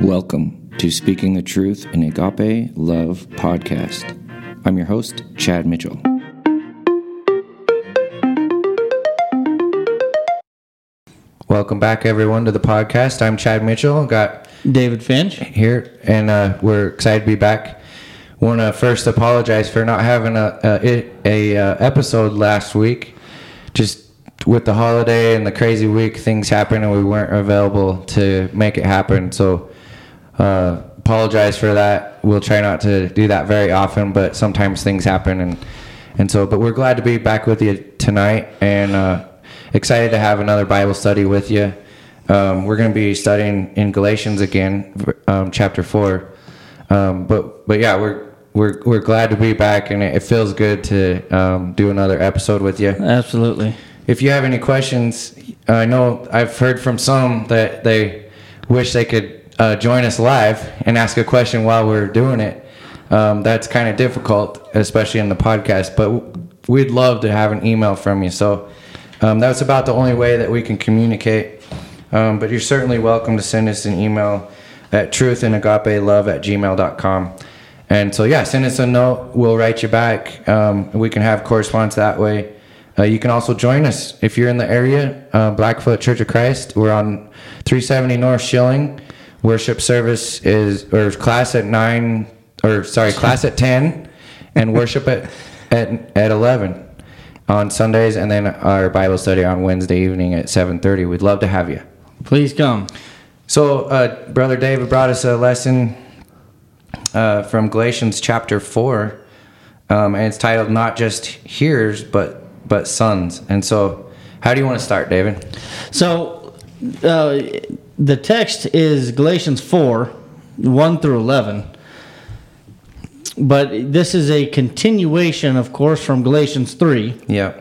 Welcome to Speaking the Truth in Agape Love podcast. I'm your host, Chad Mitchell. Welcome back, everyone, to the podcast. I'm Chad Mitchell. Got David Finch. here, and uh, we're excited to be back. Want to first apologize for not having a a, a, uh episode last week. Just with the holiday and the crazy week, things happened, and we weren't available to make it happen. So, uh, apologize for that. We'll try not to do that very often, but sometimes things happen, and and so. But we're glad to be back with you tonight, and uh, excited to have another Bible study with you. Um, we're going to be studying in Galatians again, um, chapter four. Um, but but yeah, we're we're we're glad to be back, and it, it feels good to um, do another episode with you. Absolutely. If you have any questions, I know I've heard from some that they wish they could uh, join us live and ask a question while we're doing it. Um, that's kind of difficult, especially in the podcast. But we'd love to have an email from you. So um, that's about the only way that we can communicate. Um, but you're certainly welcome to send us an email at truthandagapelove at gmail.com. And so, yeah, send us a note. We'll write you back. Um, we can have correspondence that way. Uh, you can also join us if you're in the area, uh, Blackfoot Church of Christ. We're on 370 North Shilling. Worship service is, or class at 9, or sorry, class at 10, and worship at, at, at 11 on Sundays, and then our Bible study on Wednesday evening at 7.30. We'd love to have you. Please come. So, uh, Brother David brought us a lesson uh, from Galatians chapter 4, um, and it's titled Not Just Hearers, but, but Sons. And so, how do you want to start, David? So, uh, the text is Galatians 4 1 through 11. But this is a continuation, of course, from Galatians 3. Yeah.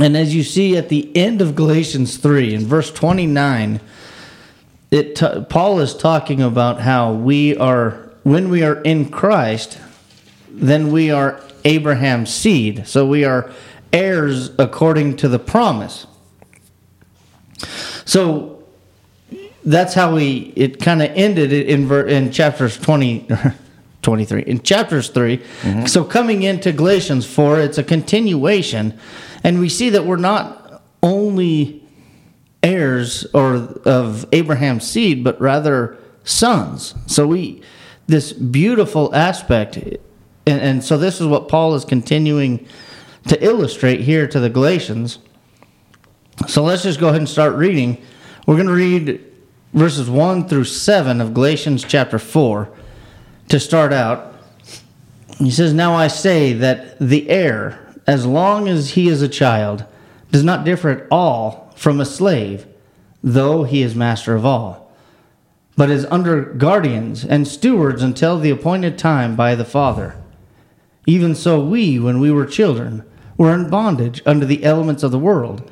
And as you see at the end of Galatians 3, in verse 29, it t- Paul is talking about how we are, when we are in Christ, then we are Abraham's seed. So we are heirs according to the promise. So that's how we, it kind of ended it in, ver, in chapters 20. 23 in chapters 3 mm-hmm. so coming into galatians 4 it's a continuation and we see that we're not only heirs or of abraham's seed but rather sons. So we this beautiful aspect and, and so this is what paul is continuing to illustrate here to the galatians. So let's just go ahead and start reading. We're going to read verses 1 through 7 of galatians chapter 4 to start out, he says, Now I say that the heir, as long as he is a child, does not differ at all from a slave, though he is master of all, but is under guardians and stewards until the appointed time by the Father. Even so, we, when we were children, were in bondage under the elements of the world.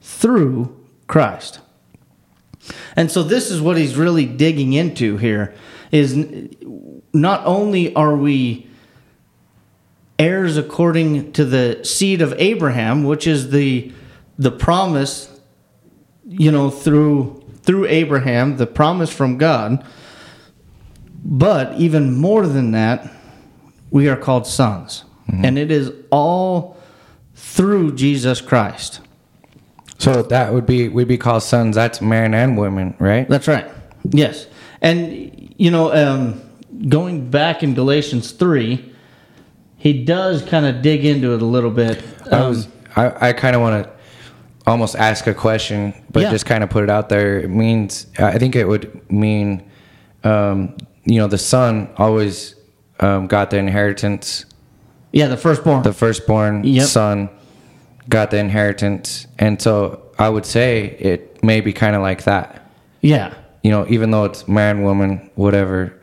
through Christ. And so, this is what he's really digging into here is not only are we heirs according to the seed of Abraham, which is the the promise, you know, through through Abraham, the promise from God, but even more than that, we are called sons. Mm-hmm. And it is all through Jesus Christ. So that would be we'd be called sons. That's man and woman, right? That's right. Yes, and you know, um, going back in Galatians three, he does kind of dig into it a little bit. Um, I was I, I kind of want to almost ask a question, but yeah. just kind of put it out there. It means I think it would mean, um, you know, the son always um, got the inheritance. Yeah, the firstborn. The firstborn yep. son got the inheritance, and so I would say it may be kind of like that. Yeah. You know, even though it's man, woman, whatever,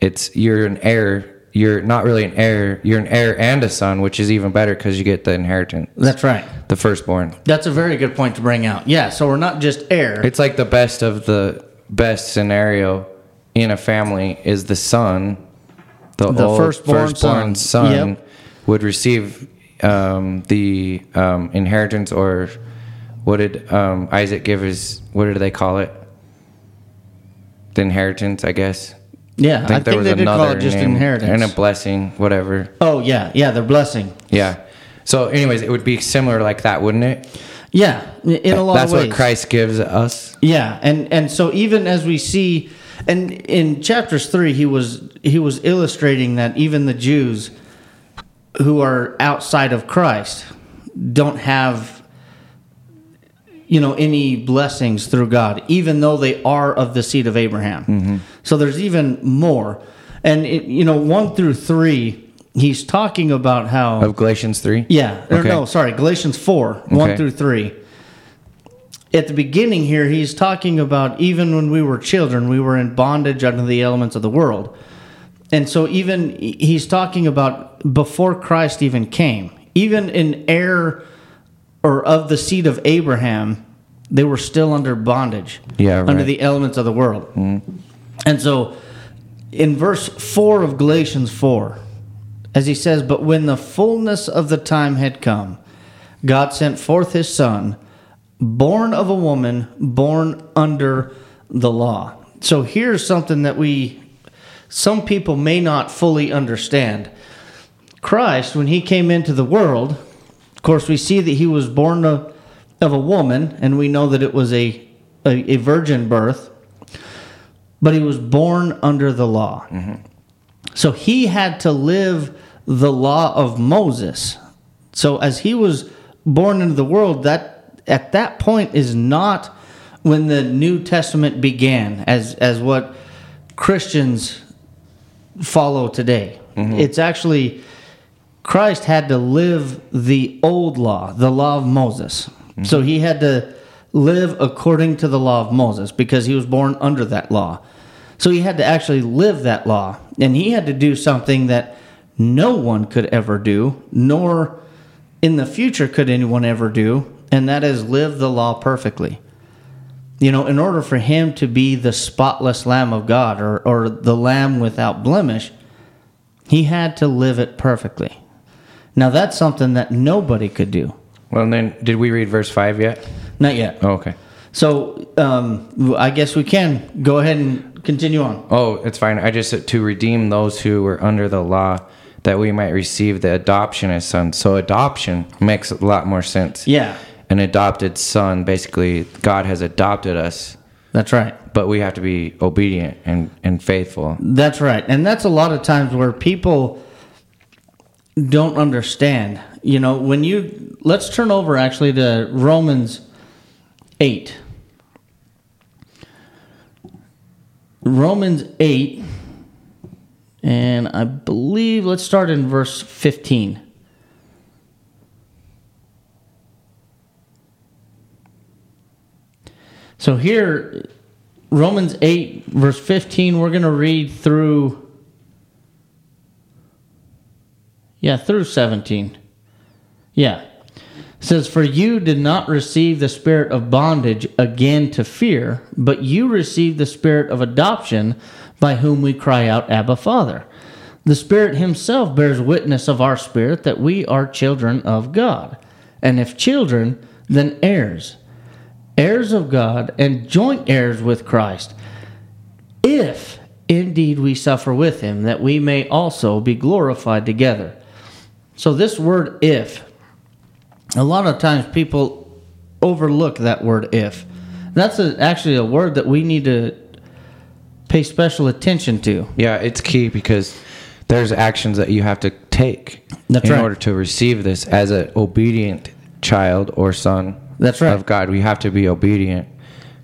it's you're an heir. You're not really an heir. You're an heir and a son, which is even better because you get the inheritance, That's right. the firstborn. That's a very good point to bring out. Yeah, so we're not just heir. It's like the best of the best scenario in a family is the son, the, The old firstborn firstborn, son. son, Yep. would receive um, the um, inheritance, or what did um, Isaac give his? What did they call it? The inheritance, I guess. yeah, I think, they did call it just name, inheritance. and a blessing, whatever. oh yeah, yeah, the blessing. Yeah. So, anyways, it would be similar like that, wouldn't it? Yeah, in a lot That's of ways. That's what Christ gives us. Yeah, and and so even as we see, and in chapters three, he was he was illustrating that even the Jews who are outside of Christ don't have you know any blessings through God, even though they are of the seed of Abraham. Mm-hmm. So there's even more, and it, you know one through three, he's talking about how Of Galatians 3? yeah, or Okay. no, sorry, Galatians 4, 1 through 3. At the beginning here, he's talking about even when we were children, we were in bondage under the elements of the world. And so, even he's talking about before Christ even came, even in heir or of the seed of Abraham, they were still under bondage, Yeah, under right. Mm-hmm. the elements of the world. And so, in verse 4 of Galatians 4, as he says, But when the fullness of the time had come, God sent forth his Son, born of a woman, born under the law. So here's something that we, some people may not fully understand. Christ, when he came into the world, of course, we see that he was born of, of a woman, and we know that it was a, a, a virgin birth, but he was born under the law. Mm-hmm. So he had to live the law of Moses. So as he was born into the world, that at that point is not when the New Testament began, as as what Christians follow today. Mm-hmm. It's actually Christ had to live the old law, the law of Moses. Mm-hmm. So he had to live according to the law of Moses because he was born under that law. So he had to actually live that law. And he had to do something that no one could ever do, nor in the future could anyone ever do, and that is live the law perfectly. You know, in order for him to be the spotless Lamb of God or, or the Lamb without blemish, he had to live it perfectly. Now, that's something that nobody could do. Well, then, did we read verse 5 yet? Not yet. Oh, okay. So, um, I guess we can go ahead and continue on. Oh, it's fine. I just said to redeem those who were under the law that we might receive the adoption as sons. So, adoption makes a lot more sense. Yeah, An adopted son, basically, God has adopted us, that's right. but we have to be obedient and, and faithful. That's right. And that's a lot of times where people don't understand. You know, when you let's turn over actually to Romans 8. Romans 8 and I believe let's start in verse 15. So here Romans 8, verse 15, we're going to read through, yeah, through 17. Yeah. It says, For you did not receive the spirit of bondage again to fear, but you received the spirit of adoption by whom we cry out, Abba, Father. The Spirit Himself bears witness of our spirit that we are children of God. And if children, then heirs heirs of God and joint heirs with Christ, if indeed we suffer with him, that we may also be glorified together. So, this word if, a lot of times people overlook that word if. That's a, actually a word that we need to pay special attention to. Yeah, it's key because there's actions that you have to take That's in right. order to receive this as an obedient child or son That's right. of God. We have to be obedient,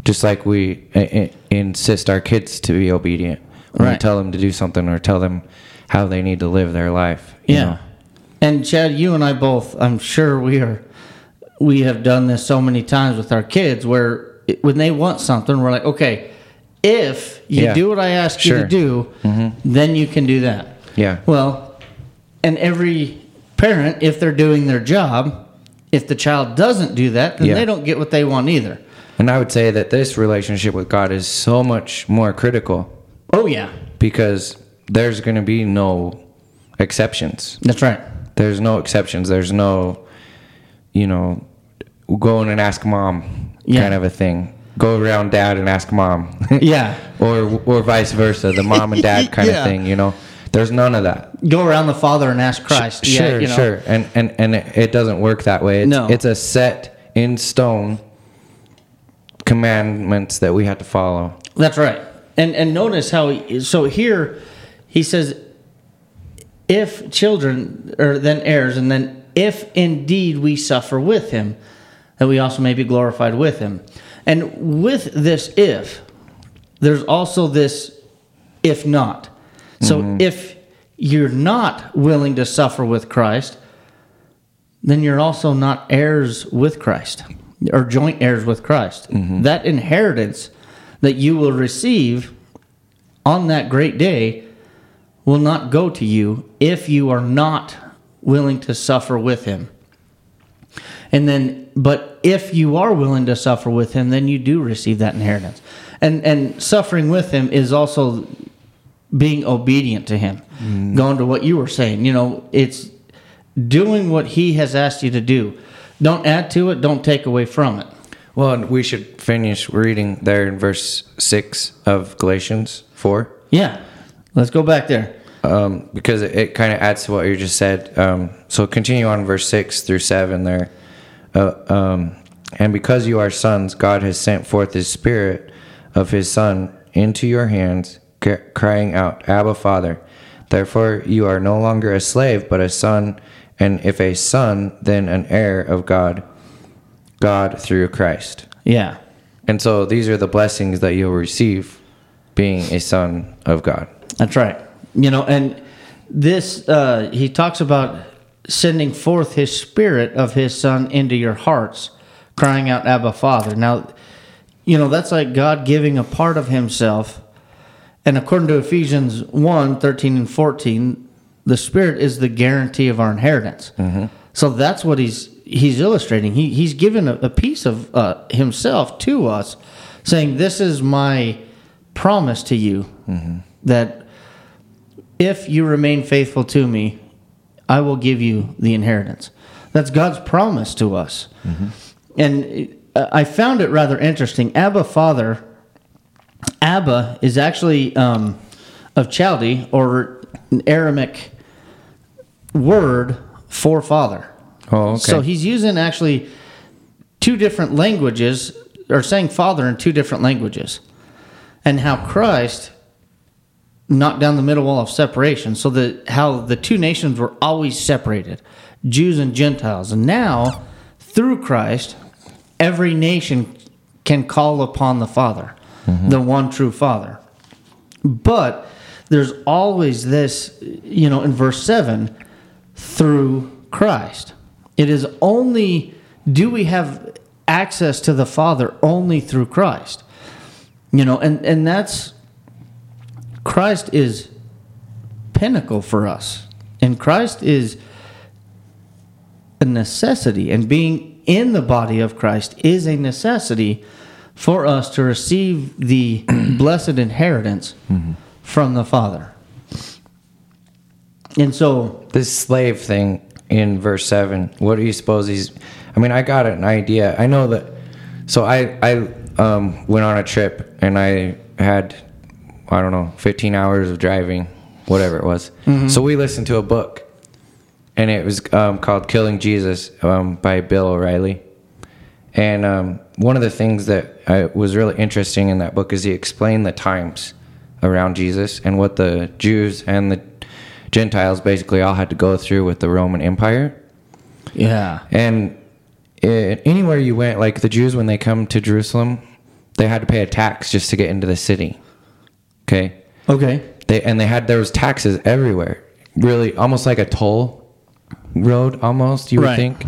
just like we i- i- insist our kids to be obedient when we tell them to do something or tell them how they need to live their life. you Yeah. know? And Chad, you and I both, I'm sure we are, we have done this so many times with our kids where it, when they want something, we're like, okay, if you Yeah. do what I ask you to do, mm-hmm. then you can do that. Yeah. Well, and every parent, if they're doing their job, if the child doesn't do that, then Yeah. they don't get what they want either. And I would say that this relationship with God is so much more critical Oh yeah, because there's going to be no exceptions. that's right. There's no exceptions. There's no, you know, go in and ask mom Yeah. kind of a thing. Go around dad and ask mom. Yeah, or or vice versa, the mom and dad kind Yeah. of thing, you know. There's none of that. go around the Father and ask Christ. sure, yeah, you know. sure. And and and it, doesn't work that way. It's, No. it's a set in stone commandments that we have to follow. That's right. And and notice how he, so here he says if children or then heirs and then if indeed we suffer with him that we also may be glorified with him. And with this if there's also this if not. So mm-hmm. if you're not willing to suffer with Christ, then you're also not heirs with Christ or joint heirs with Christ. Mm-hmm. That inheritance that you will receive on that great day will not go to you if you are not willing to suffer with him. And then but if you are willing to suffer with him then you do receive that inheritance. And and suffering with him is also being obedient to him. Going to what you were saying, you know, it's doing what he has asked you to do. Don't add to it, don't take away from it. Well, and we should finish reading there in verse 6 of Galatians 4. Yeah. Let's go back there. um, because it, it kind of adds to what you just said. Um, so continue on verse six through seven there. Uh, um, and because you are sons, God has sent forth His Spirit of His Son into your hands, crying out, "Abba, Father." Therefore, you are no longer a slave, but a son, and if a son, then an heir of God. God through Christ. Yeah. And so these are the blessings that you'll receive being a son of God. That's right. You know, and this uh, he talks about sending forth his spirit of his son into your hearts, crying out, Abba Father. Now, you know, that's like God giving a part of himself. And according to Ephesians 1, 13 and 14, the spirit is the guarantee of our inheritance. So that's what he's he's illustrating. He he's given a, a piece of uh, himself to us, saying, "This is my promise to you that if you remain faithful to me, I will give you the inheritance." That's God's promise to us, and uh, I found it rather interesting. Abba, Father. Abba is actually um, of Chaldee or an Aramaic word for father. Oh, okay. So he's using actually two different languages, or saying father in two different languages, and how Christ knocked down the middle wall of separation, so that how the two nations were always separated, Jews and Gentiles, and now through Christ, every nation can call upon the Father, Mm-hmm. the one true Father. But there's always this, you know, in verse 7, through Christ. It is only, do we have access to the Father only through Christ? You know, and, and that's, Christ is pinnacle for us. And Christ is a necessity. And being in the body of Christ is a necessity for us to receive the blessed inheritance from the Father. And so, this slave thing in verse 7 what do you suppose he's i mean i got an idea. I know that so i i um, went on a trip and i had i don't know 15 hours of driving whatever it was. So we listened to a book and it was um, called killing jesus um, by bill o'reilly and um, one of the things that I, was really interesting in that book is he explained the times around Jesus and what the Jews and the Gentiles basically all had to go through with the Roman Empire. yeah. And it, anywhere you went, like the Jews, when they come to Jerusalem, they had to pay a tax just to get into the city. Okay. Okay. They and they had there was taxes everywhere. Really, almost like a toll road. Almost you would think.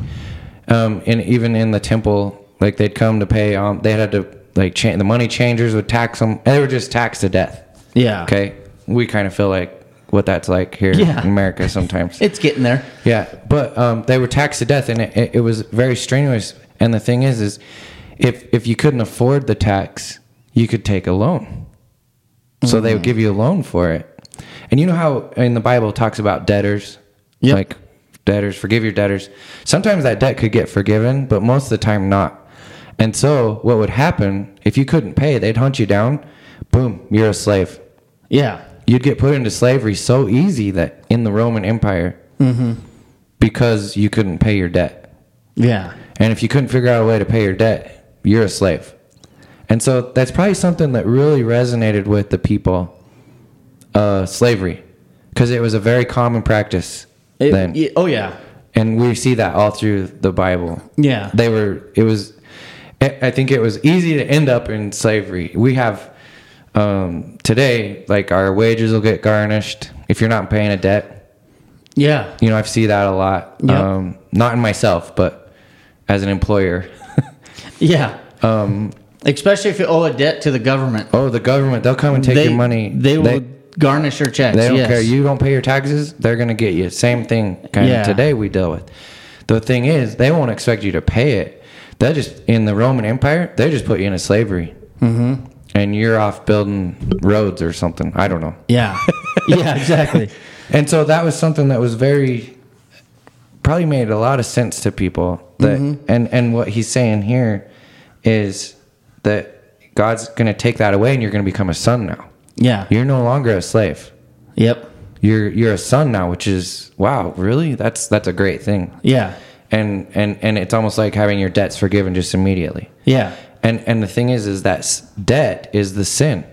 Um, and even in the temple, like they'd come to pay. Um, they had to like cha- the money changers would tax them. And they were just taxed to death. Yeah. Okay, we kind of feel like what that's like here Yeah. in America sometimes. It's getting there. Yeah, but um, they were taxed to death, and it, it, it was very strenuous. And the thing is, is if if you couldn't afford the tax, you could take a loan. So they would give you a loan for it. And you know how in the Bible it talks about debtors, Yep. like debtors, forgive your debtors. Sometimes that debt could get forgiven, but most of the time not. And so what would happen if you couldn't pay? They'd hunt you down. Boom, you're a slave Yeah. you'd get put into slavery so easy that in the Roman Empire because you couldn't pay your debt. Yeah. And if you couldn't figure out a way to pay your debt, you're a slave. And so that's probably something that really resonated with the people uh, slavery because it was a very common practice It- then. y- oh yeah. And we see that all through the Bible. Yeah. They were, it was, I think it was easy to end up in slavery. We have, um, today, like our wages will get garnished if you're not paying a debt. Yeah. You know, I see that a lot. Yep. Um, not in myself, but as an employer. Yeah. Um, Especially if you owe a debt to the government. oh, the government, they'll come and take they, your money. They will garnish your checks. They don't yes. care. You don't pay your taxes, they're going to get you. Same thing kind Yeah. of today we deal with. The thing is, they won't expect you to pay it. They just, in the Roman Empire, they just put you into slavery. Mm-hmm. And you're off building roads or something. I don't know. Yeah. yeah. Exactly. And so that was something that was very, probably made a lot of sense to people. That, and, and what he's saying here is that God's going to take that away and you're going to become a son now. Yeah. You're no longer a slave. Yep. you're you're a son now which is wow really that's that's a great thing Yeah. and and and it's almost like having your debts forgiven just immediately Yeah. and and the thing is is that debt is the sin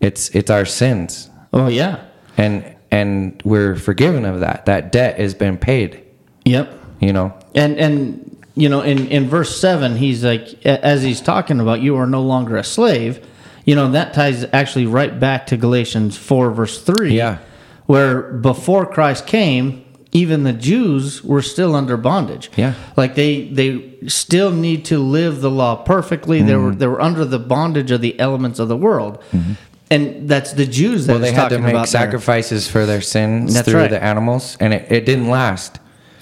it's it's our sins Oh yeah. and and we're forgiven of that that debt has been paid Yep. you know And and you know in in verse seven he's like as he's talking about you are no longer a slave. You know that ties actually right back to Galatians four verse three. Yeah. Where before Christ came, even the Jews were still under bondage. Yeah. Like they they still need to live the law perfectly. They Mm-hmm. were they were under the bondage of the elements of the world. And that's the Jews that well they had to make there. sacrifices for their sins That's through right. the animals and it, it didn't last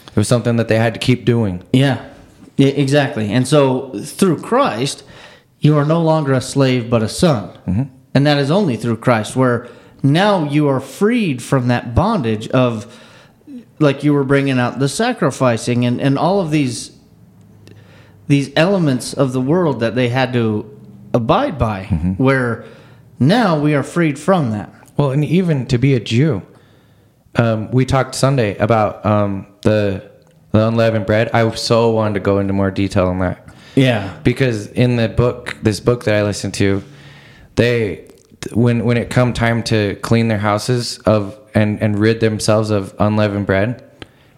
it was something that they had to keep doing yeah, exactly. And so through Christ, you are no longer a slave but a son. And that is only through Christ, where now you are freed from that bondage of, like you were bringing out, the sacrificing and, and all of these these elements of the world that they had to abide by, where now we are freed from that. Well, and even to be a Jew, um, we talked Sunday about um, the the unleavened bread. I so wanted to go into more detail on that Yeah. because in the book, this book that I listened to, they when when it come time to clean their houses of and and rid themselves of unleavened bread.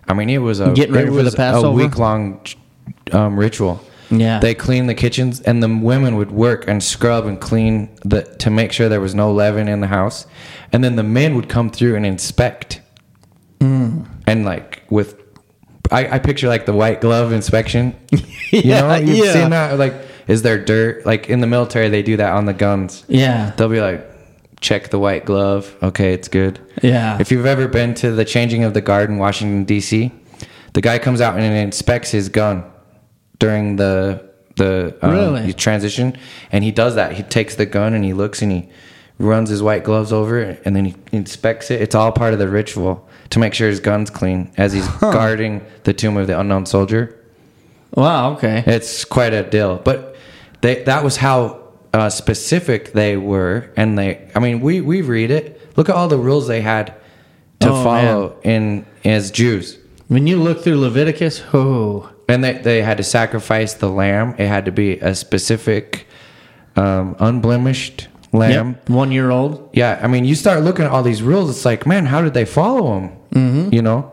I mean, it was a Getting ready it for the Passover? a week long um, ritual. Yeah. They cleaned the kitchens, and the women would work and scrub and clean the to make sure there was no leaven in the house, and then the men would come through and inspect, Mm. and like with, I, I picture like the white glove inspection. You Yeah, know, you've yeah. seen that. Like, is there dirt? Like in the military, they do that on the guns. Yeah. They'll be like, check the white glove. Okay, it's good. Yeah. If you've ever been to the changing of the guard in Washington D.C., the guy comes out and inspects his gun during the the um, Really? transition, and he does that. He takes the gun and he looks and he runs his white gloves over it, and then he inspects it. It's all part of the ritual to make sure his gun's clean as he's guarding the tomb of the unknown soldier. Wow. Okay. It's quite a deal. But they that was how uh, specific they were, and they. I mean, we we read it. Look at all the rules they had to Oh, follow in as Jews, When you look through Leviticus, oh, and they they had to sacrifice the lamb. It had to be a specific, um, unblemished lamb. yep, one year old. Yeah, I mean, you start looking at all these rules. It's like, man, how did they follow them? Mm-hmm. You know,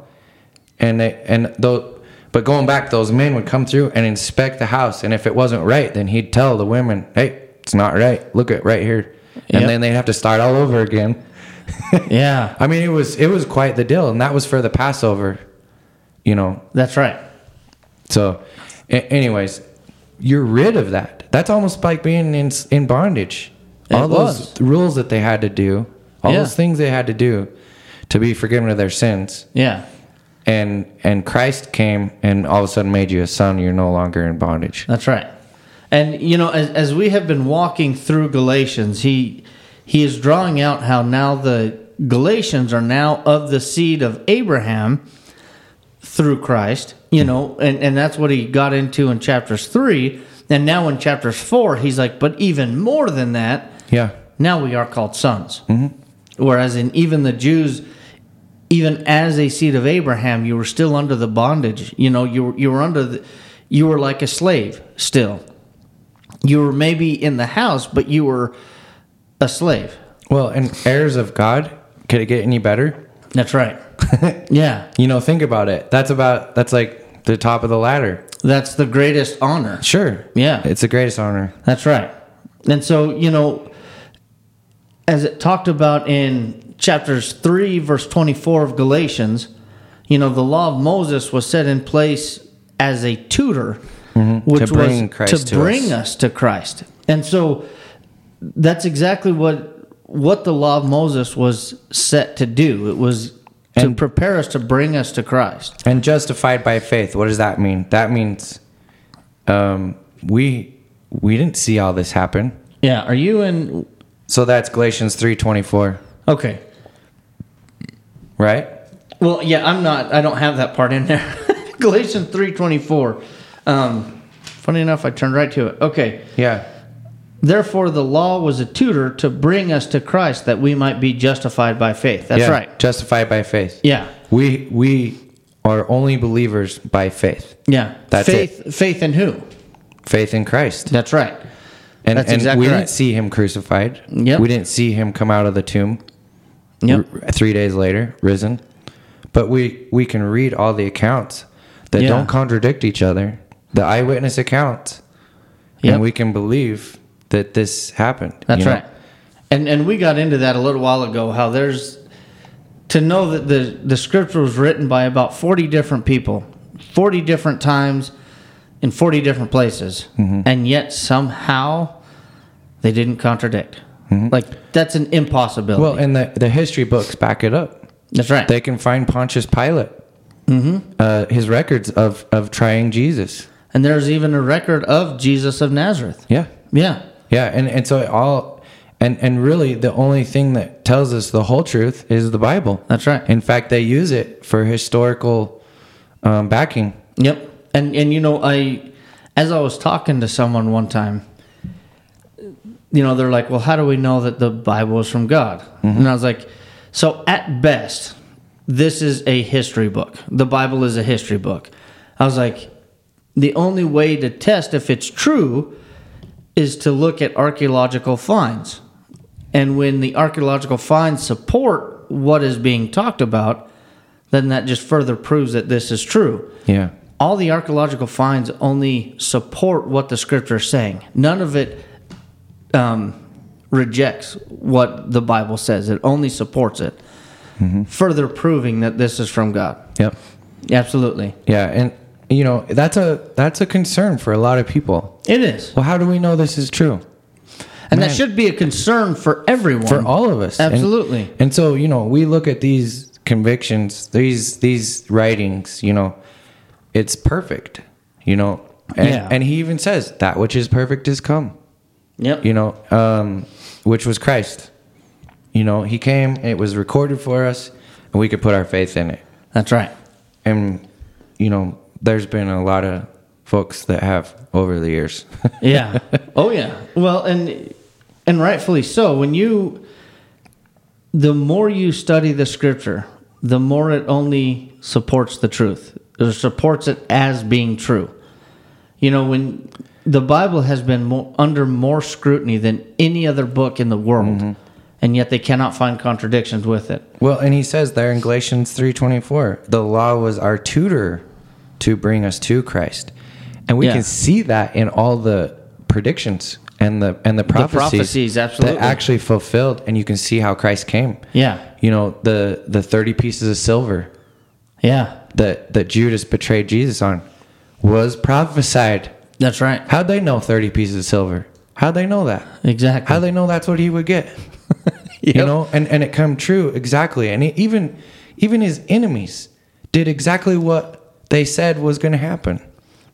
and they and though, but going back, those men would come through and inspect the house, and if it wasn't right, then he'd tell the women, "Hey, it's not right. Look at right here," and Yep. then they'd have to start all over again. Yeah, I mean, it was it was quite the deal, and that was for the Passover. You know, that's right. so, a- anyways, you're rid of that. That's almost like being in in bondage. All those was. rules that they had to do, all Yeah. those things they had to do to be forgiven of their sins. Yeah. And and Christ came and all of a sudden made you a son. You're no longer in bondage. That's right. And you know, as, as we have been walking through Galatians, he he is drawing out how now the Galatians are now of the seed of Abraham through Christ. You know, and, and that's what he got into in chapters three. And now in chapters four, he's like, but even more than that, Yeah. now we are called sons. Mm-hmm. Whereas in even the Jews, even as a seed of Abraham, you were still under the bondage. You know, you were, you were under the, you were like a slave still. You were maybe in the house, but you were a slave. Well, and heirs of God. Could it get any better? That's right. yeah, You know, think about it. That's about that's like the top of the ladder. that's the greatest honor. Sure. Yeah. It's the greatest honor. That's right. And so, you know, as it talked about in chapters 3, verse 24 of Galatians, you know, the law of Moses was set in place as a tutor, which To bring was Christ to to bring us. us to Christ. And so that's exactly what what the law of Moses was set to do. It was to And- prepare us to bring us to Christ. And justified by faith. What does that mean? That means um, we we didn't see all this happen. Yeah, are you in So that's Galatians three twenty four, Okay. right? Well, yeah, I'm not. I don't have that part in there. Galatians three twenty four. Um, funny enough, I turned right to it. Okay. Yeah. Therefore, the law was a tutor to bring us to Christ, that we might be justified by faith. That's Yeah, right. Justified by faith. Yeah. We we are only believers by faith. Yeah. That's faith. Faith in who? Faith in Christ. That's right. And, That's and exactly we right. didn't see him crucified. Yep. We didn't see him come out of the tomb Yep. r- three days later, risen. But we, we can read all the accounts that Yeah. don't contradict each other, the eyewitness accounts, Yep. and we can believe that this happened. That's you know? right. And and we got into that a little while ago. How there's to know that the the scripture was written by about forty different people, forty different times, in forty different places, Mm-hmm. and yet somehow they didn't contradict. Like that's an impossibility. Mm-hmm. Well, and the, the history books back it up. that's right. They can find Pontius Pilate, uh, his records of, of trying Jesus. and there's even a record of Jesus of Nazareth. Yeah. Yeah. Yeah, and, and so it all and and really the only thing that tells us the whole truth is the Bible. That's right. In fact, they use it for historical um, backing. Yep. And and you know, I as I was talking to someone one time, you know, they're like, "Well, how do we know that the Bible is from God?" Mm-hmm. And I was like, "So at best, this is a history book. The Bible is a history book." I was like, "The only way to test if it's true is to look at archaeological finds." And when the archaeological finds support what is being talked about, then that just further proves that this is true Yeah. All the archaeological finds only support what the scripture is saying. None of it um, rejects what the Bible says. It only supports it, further proving that this is from God. Yep. Absolutely, Yeah, and you know that's a that's a concern for a lot of people. it is, Well, how do we know this is true? and that should be a concern for everyone. For all of us. And- Absolutely. And, so you know we look at these convictions, these these writings. You know, it's perfect. You know, and, Yeah. and he even says that which is perfect is come. Yep. you know, um, which was Christ. You know, he came, it was recorded for us, and we could put our faith in it. That's right. And, you know, there's been a lot of folks that have over the years. Yeah. oh yeah. Well, and and rightfully so. When you the more you study the scripture, the more it only supports the truth. It supports it as being true. You know, when the Bible has been more, under more scrutiny than any other book in the world, mm-hmm. and yet they cannot find contradictions with it. well, and he says there in Galatians 3:24, the law was our tutor to bring us to Christ. And we Yeah. can see that in all the predictions and the and the prophecies, prophecies, absolutely. that actually fulfilled and you can see how Christ came. Yeah. You know, the the 30 pieces of silver Yeah. That that Judas betrayed Jesus on was prophesied That's right. How'd they know 30 pieces of silver? How'd they know that? Exactly. How'd they know that's what he would get? Yep. You know, and, and it come true exactly. And even even his enemies did exactly what they said was going to happen.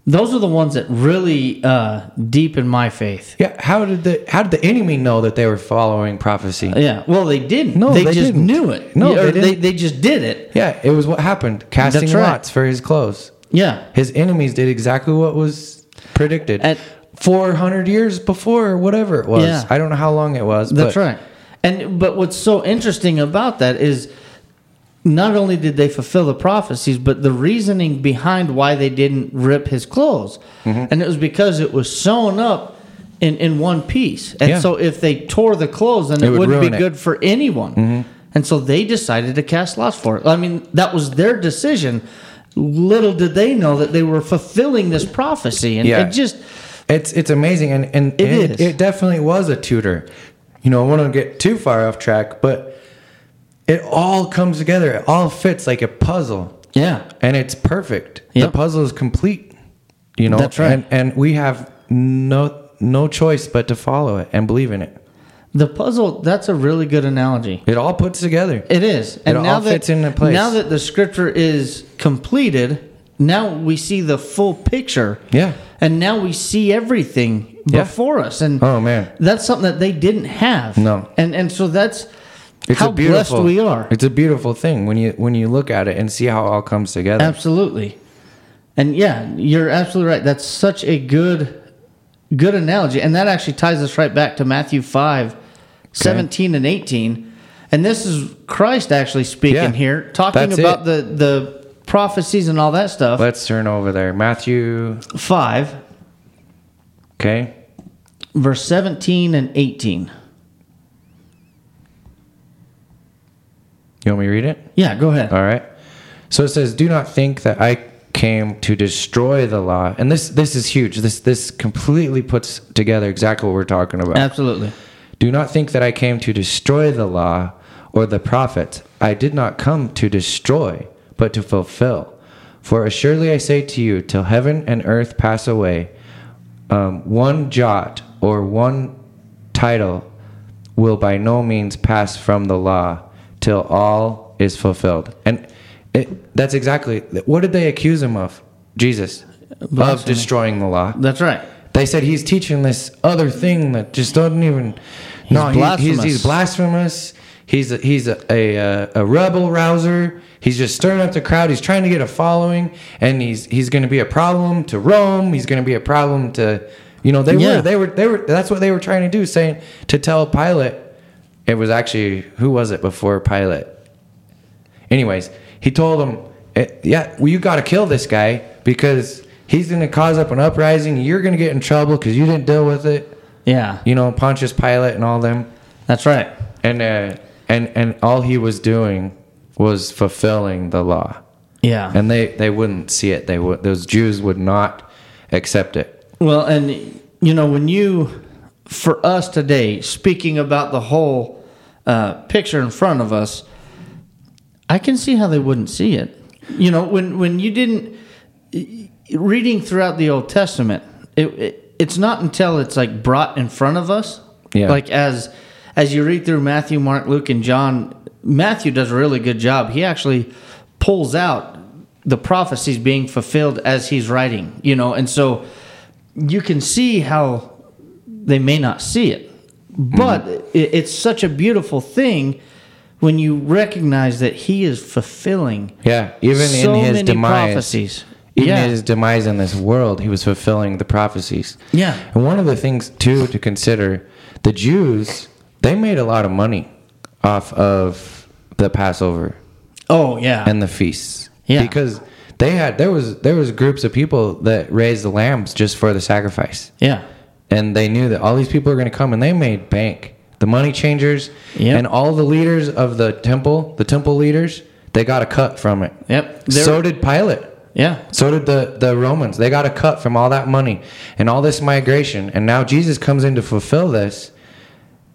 Those are the ones that really uh, deepen my faith. Yeah, how did the how did the enemy know that they were following prophecy? Yeah. Well, they didn't. No, they, they just didn't. knew it. No, Yeah, they they, they just did it. Yeah, it was what happened. Casting That's right. lots for his clothes. Yeah. His enemies did exactly what was predicted. And- 400 years before or whatever it was. Yeah. I don't know how long it was. That's but right. And but what's so interesting about that is not only did they fulfill the prophecies, but the reasoning behind why they didn't rip his clothes. Mm-hmm. And it was because it was sewn up in, in one piece. And Yeah. so if they tore the clothes, then It it, would wouldn't be it. Mm-hmm. good for anyone. And so they decided to cast lots for it. I mean, that was their decision. Little did they know that they were fulfilling this prophecy. And Yeah. it just It's it's amazing, and and It it, is. it definitely was a tutor. You know, I want to get too far off track, but it all comes together. It all fits like a puzzle, yeah. and it's perfect. Yep. The puzzle is complete. You know, That's right. And and we have no no choice but to follow it and believe in it. The puzzle, that's a really good analogy. It all puts together. It is, and all now that fits into place. now that the scripture is completed, now we see the full picture. Yeah. and now we see everything Yeah. before us, and Oh man, that's something that they didn't have. No. and and so that's it's how a beautiful. blessed we are. It's a beautiful thing when you when you look at it and see how it all comes together. Absolutely, and yeah, you're absolutely right. That's such a good good analogy, and that actually ties us right back to Matthew 5, 17 and eighteen. And this is Christ actually speaking Yeah. here, talking about it. the the prophecies and all that stuff. Let's turn over there. Matthew. Five, Okay. verse seventeen and eighteen. You want me to read it? Yeah, go ahead. All right. So it says, "Do not think that I came to destroy the law." And this this is huge. This this completely puts together exactly what we're talking about. Absolutely. Do not think that I came to destroy the law or the prophets. I did not come to destroy, but to fulfill. For assuredly I say to you, till heaven and earth pass away, um, one jot or one title will by no means pass from the law till all is fulfilled. And it, that's exactly what did they accuse him of? Jesus of destroying the law. That's right. They said he's teaching this other thing that just doesn't even. no, he- he's, he's blasphemous. He's a, he's a, a, a rebel rouser. He's just stirring up the crowd. He's trying to get a following, and he's he's going to be a problem to Rome. He's going to be a problem to, you know, they Yeah. were they were they were. That's what they were trying to do, saying to tell Pilate. It was actually who was it before Pilate? Anyways, he told him, eh, "Yeah, well, you got to kill this guy because he's going to cause up an uprising. You're going to get in trouble because you didn't deal with it. Yeah, You know, Pontius Pilate and all them. that's right. And uh, and and all he was doing was fulfilling the law. Yeah. And they they wouldn't see it. They would. Those Jews would not accept it. Well, and you know, when you, for us today, speaking about the whole uh, picture in front of us, I can see how they wouldn't see it. You know, when when you didn't reading throughout the Old Testament, it, it it's not until it's like brought in front of us, Yeah. like as as you read through Matthew, Mark, Luke, and John. Matthew does a really good job. He actually pulls out the prophecies being fulfilled as he's writing. You know, and so you can see how they may not see it, but Mm-hmm. it, it's such a beautiful thing when you recognize that he is fulfilling Yeah. Even so in his demise. prophecies. Even yeah, in his demise in this world, he was fulfilling the prophecies. yeah, And one of the things too to consider, the Jews, they made a lot of money off of the Passover oh yeah, and the feasts. Yeah. Because they had there was there was groups of people that raised the lambs just for the sacrifice. yeah, And they knew that all these people are going to come and they made bank. The money changers Yep. and all the leaders of the temple, the temple leaders, they got a cut from it. yep. They're- So did Pilate. yeah, So did the, the Romans. They got a cut from all that money and all this migration. And now Jesus comes in to fulfill this,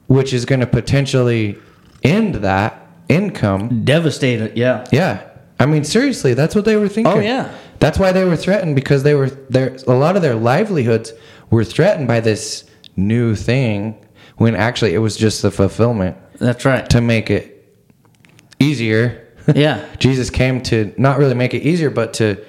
which is going to potentially end that income. devastated. Yeah, Yeah. I mean, seriously, that's what they were thinking. Oh, yeah. That's why they were threatened because they were there. A lot of their livelihoods were threatened by this new thing, when actually it was just the fulfillment That's right. to make it easier. Yeah. Jesus came to not really make it easier, but to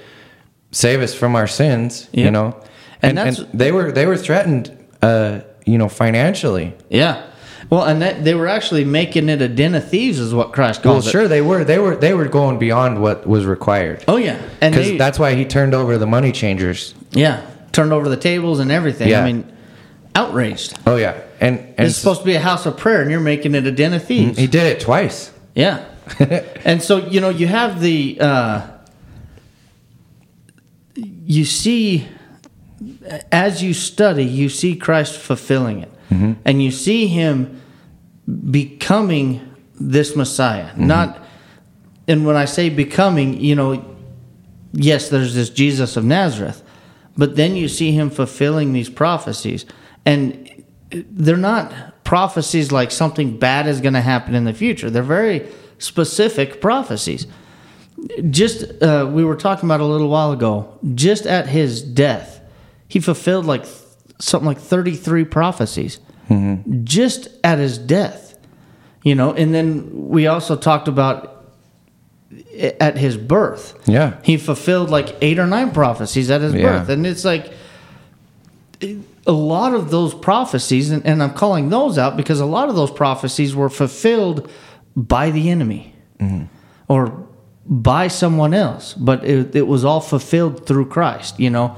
save us from our sins. Yeah. You know, And and, and, they were they were threatened, uh, you know, financially. Yeah. Well, and that, they were actually making it a den of thieves, is what Christ Well, calls it. sure they were they were they were going beyond what was required Oh yeah, and because they, that's why he turned over the money changers. yeah turned over the tables and everything. Yeah. I mean, outraged. Oh yeah, and and It's supposed to be a house of prayer, and you're making it a den of thieves. he did it twice. Yeah. and so, you know, you have the, uh, you see, as you study, you see Christ fulfilling it. And you see him becoming this Messiah. Not, and when I say becoming, you know, yes, there's this Jesus of Nazareth, but then you see him fulfilling these prophecies. And they're not prophecies like something bad is going to happen in the future. They're very specific prophecies. Just, uh, we were talking about a little while ago, just at his death, he fulfilled like th- something like 33 prophecies just at his death. You know, and then we also talked about at his birth. Yeah. He fulfilled like eight or nine prophecies at his Yeah. birth. And it's like a lot of those prophecies, and, and I'm calling those out because a lot of those prophecies were fulfilled by the enemy mm-hmm. or by someone else, but it, it was all fulfilled through Christ, you know.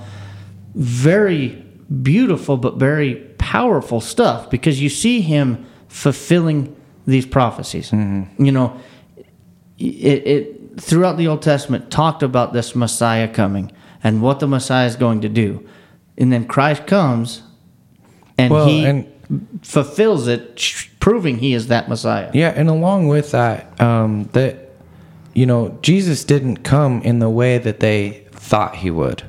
Very beautiful, but very powerful stuff because you see him fulfilling these prophecies. Mm-hmm. You know, it, it throughout the Old Testament talked about this Messiah coming and what the Messiah is going to do, and then Christ comes, and Well, he and- fulfills it, proving he is that Messiah. Yeah, and along with that, um, that you know, Jesus didn't come in the way that they thought he would.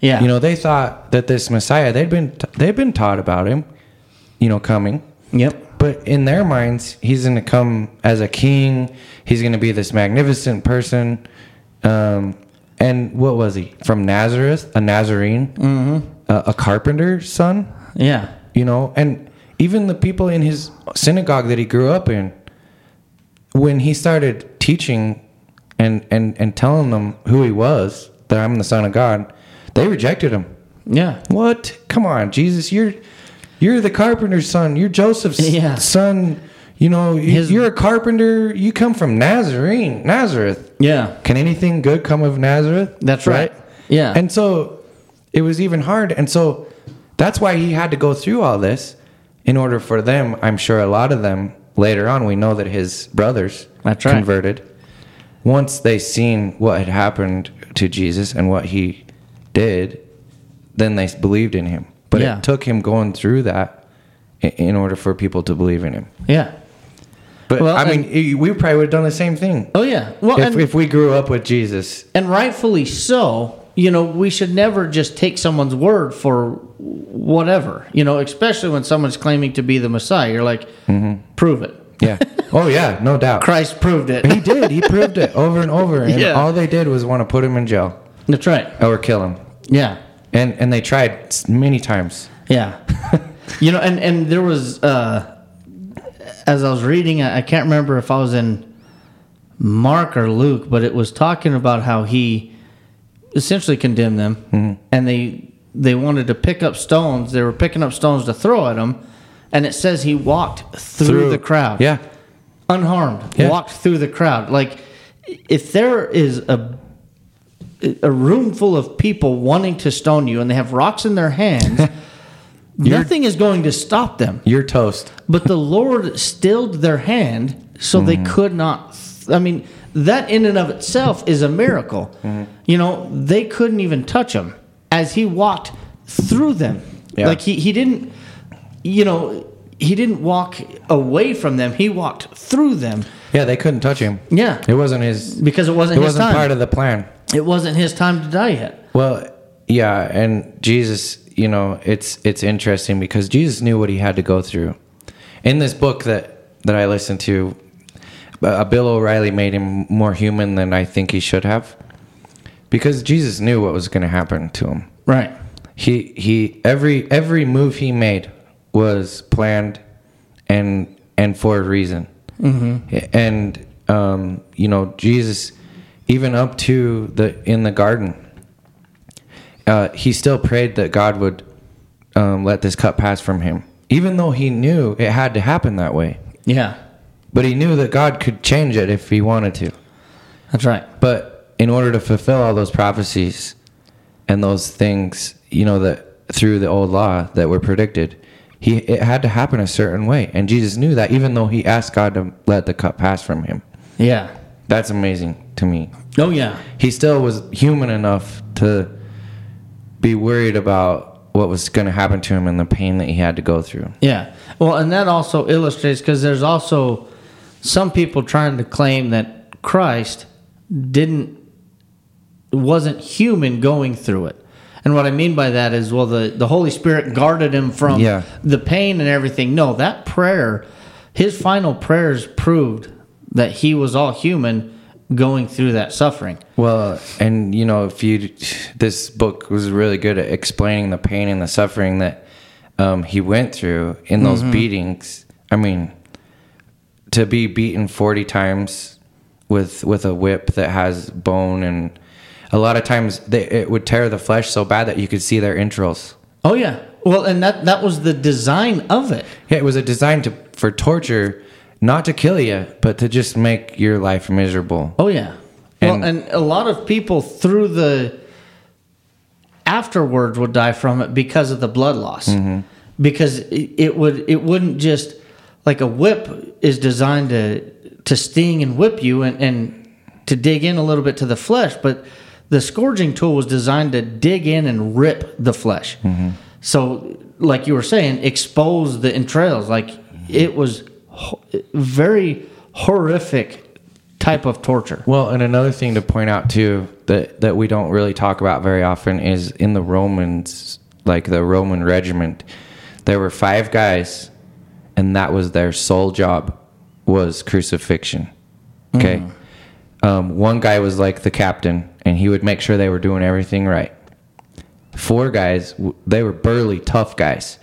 Yeah, You know, they thought that this Messiah they'd been they'd been taught about him, you know, coming. Yep. But in their minds, he's going to come as a king. He's going to be this magnificent person. Um, and what was he from Nazareth? A Nazarene, mm-hmm. a, a carpenter's son. Yeah. You know, and even the people in his synagogue that he grew up in, when he started teaching and and and telling them who he was, that I'm the Son of God, they rejected him. Yeah. What? Come on, Jesus, you're you're the carpenter's son. You're Joseph's Yeah. son. You know, His- you're a carpenter. You come from Nazarene, Nazareth. Yeah. Can anything good come of Nazareth? That's right. Yeah. And so it was even hard. And so that's why he had to go through all this in order for them, I'm sure a lot of them later on, we know that his brothers That's right. converted. Once they seen what had happened to Jesus and what he did, then they believed in him. But Yeah. it took him going through that in order for people to believe in him. Yeah. But Well, I mean, i- we probably would have done the same thing Oh yeah. Well, if, and, if we grew up with Jesus. and rightfully so. You know, we should never just take someone's word for whatever. You know, especially when someone's claiming to be the Messiah. You're like, mm-hmm. prove it. Yeah. oh yeah, no doubt. Christ proved it. He did. He proved it over and over, and Yeah. all they did was want to put him in jail That's right. or kill him. Yeah. And and they tried many times. Yeah. you know, and and there was uh as I was reading, I can't remember if I was in Mark or Luke, but it was talking about how he essentially condemned them, and they they wanted to pick up stones. They were picking up stones to throw at him, and it says he walked through, the crowd, Yeah. unharmed, Yeah. walked through the crowd. Like if there is a a room full of people wanting to stone you, and they have rocks in their hands. Nothing is going to stop them. You're toast. But the Lord stilled their hand so they mm. could not. I mean, that in and of itself is a miracle. Mm-hmm. You know, they couldn't even touch him as he walked through them. Yeah. Like he, he didn't, you know, he didn't walk away from them. He walked through them. Yeah, they couldn't touch him. Yeah. It wasn't his. Because it wasn't It his wasn't time. part of the plan. It wasn't his time to die yet. Well, yeah, and Jesus, you know, it's it's interesting because Jesus knew what he had to go through. In this book that that I listened to, uh, Bill O'Reilly made him more human than I think he should have. because Jesus knew what was going to happen to him. Right. He he every every move he made was planned and and for a reason. Mm-hmm. And um, you know Jesus, even up to the in the garden, uh, he still prayed that God would um, let this cup pass from him, even though he knew it had to happen that way. Yeah. But he knew that God could change it if he wanted to. That's right. But in order to fulfill all those prophecies and those things, you know, that through the old law that were predicted, he it had to happen a certain way. And Jesus knew that even though he asked God to let the cup pass from him. Yeah. That's amazing to me. Oh yeah. He still was human enough to be worried about what was going to happen to him and the pain that he had to go through. Yeah. Well, and that also illustrates because there's also some people trying to claim that Christ didn't wasn't human going through it. And what I mean by that is, well, the, the Holy Spirit guarded him from Yeah. the pain and everything. No, that prayer, his final prayers proved that he was all human going through that suffering. Well, and you know, if you, this book was really good at explaining the pain and the suffering that um, he went through in those beatings. I mean, to be beaten forty times with with a whip that has bone, and a lot of times they, it would tear the flesh so bad that you could see their entrails. Oh yeah. Well, and that that was the design of it. Yeah, it was a design to for torture, not to kill you, but to just make your life miserable. Oh yeah. Well, And- and a lot of people through the afterwards would die from it because of the blood loss. Mm-hmm. Because it, would it wouldn't just like a whip is designed to to sting and whip you and, and to dig in a little bit to the flesh, but the scourging tool was designed to dig in and rip the flesh. Mm-hmm. So, like you were saying, expose the entrails. Like it was very horrific type of torture. Well, and another thing to point out too that that we don't really talk about very often is in the Romans, like the Roman regiment, there were five guys, and that was their sole job was crucifixion. Okay, um, one guy was like the captain, and he would make sure they were doing everything right. Four guys, they were burly, tough guys,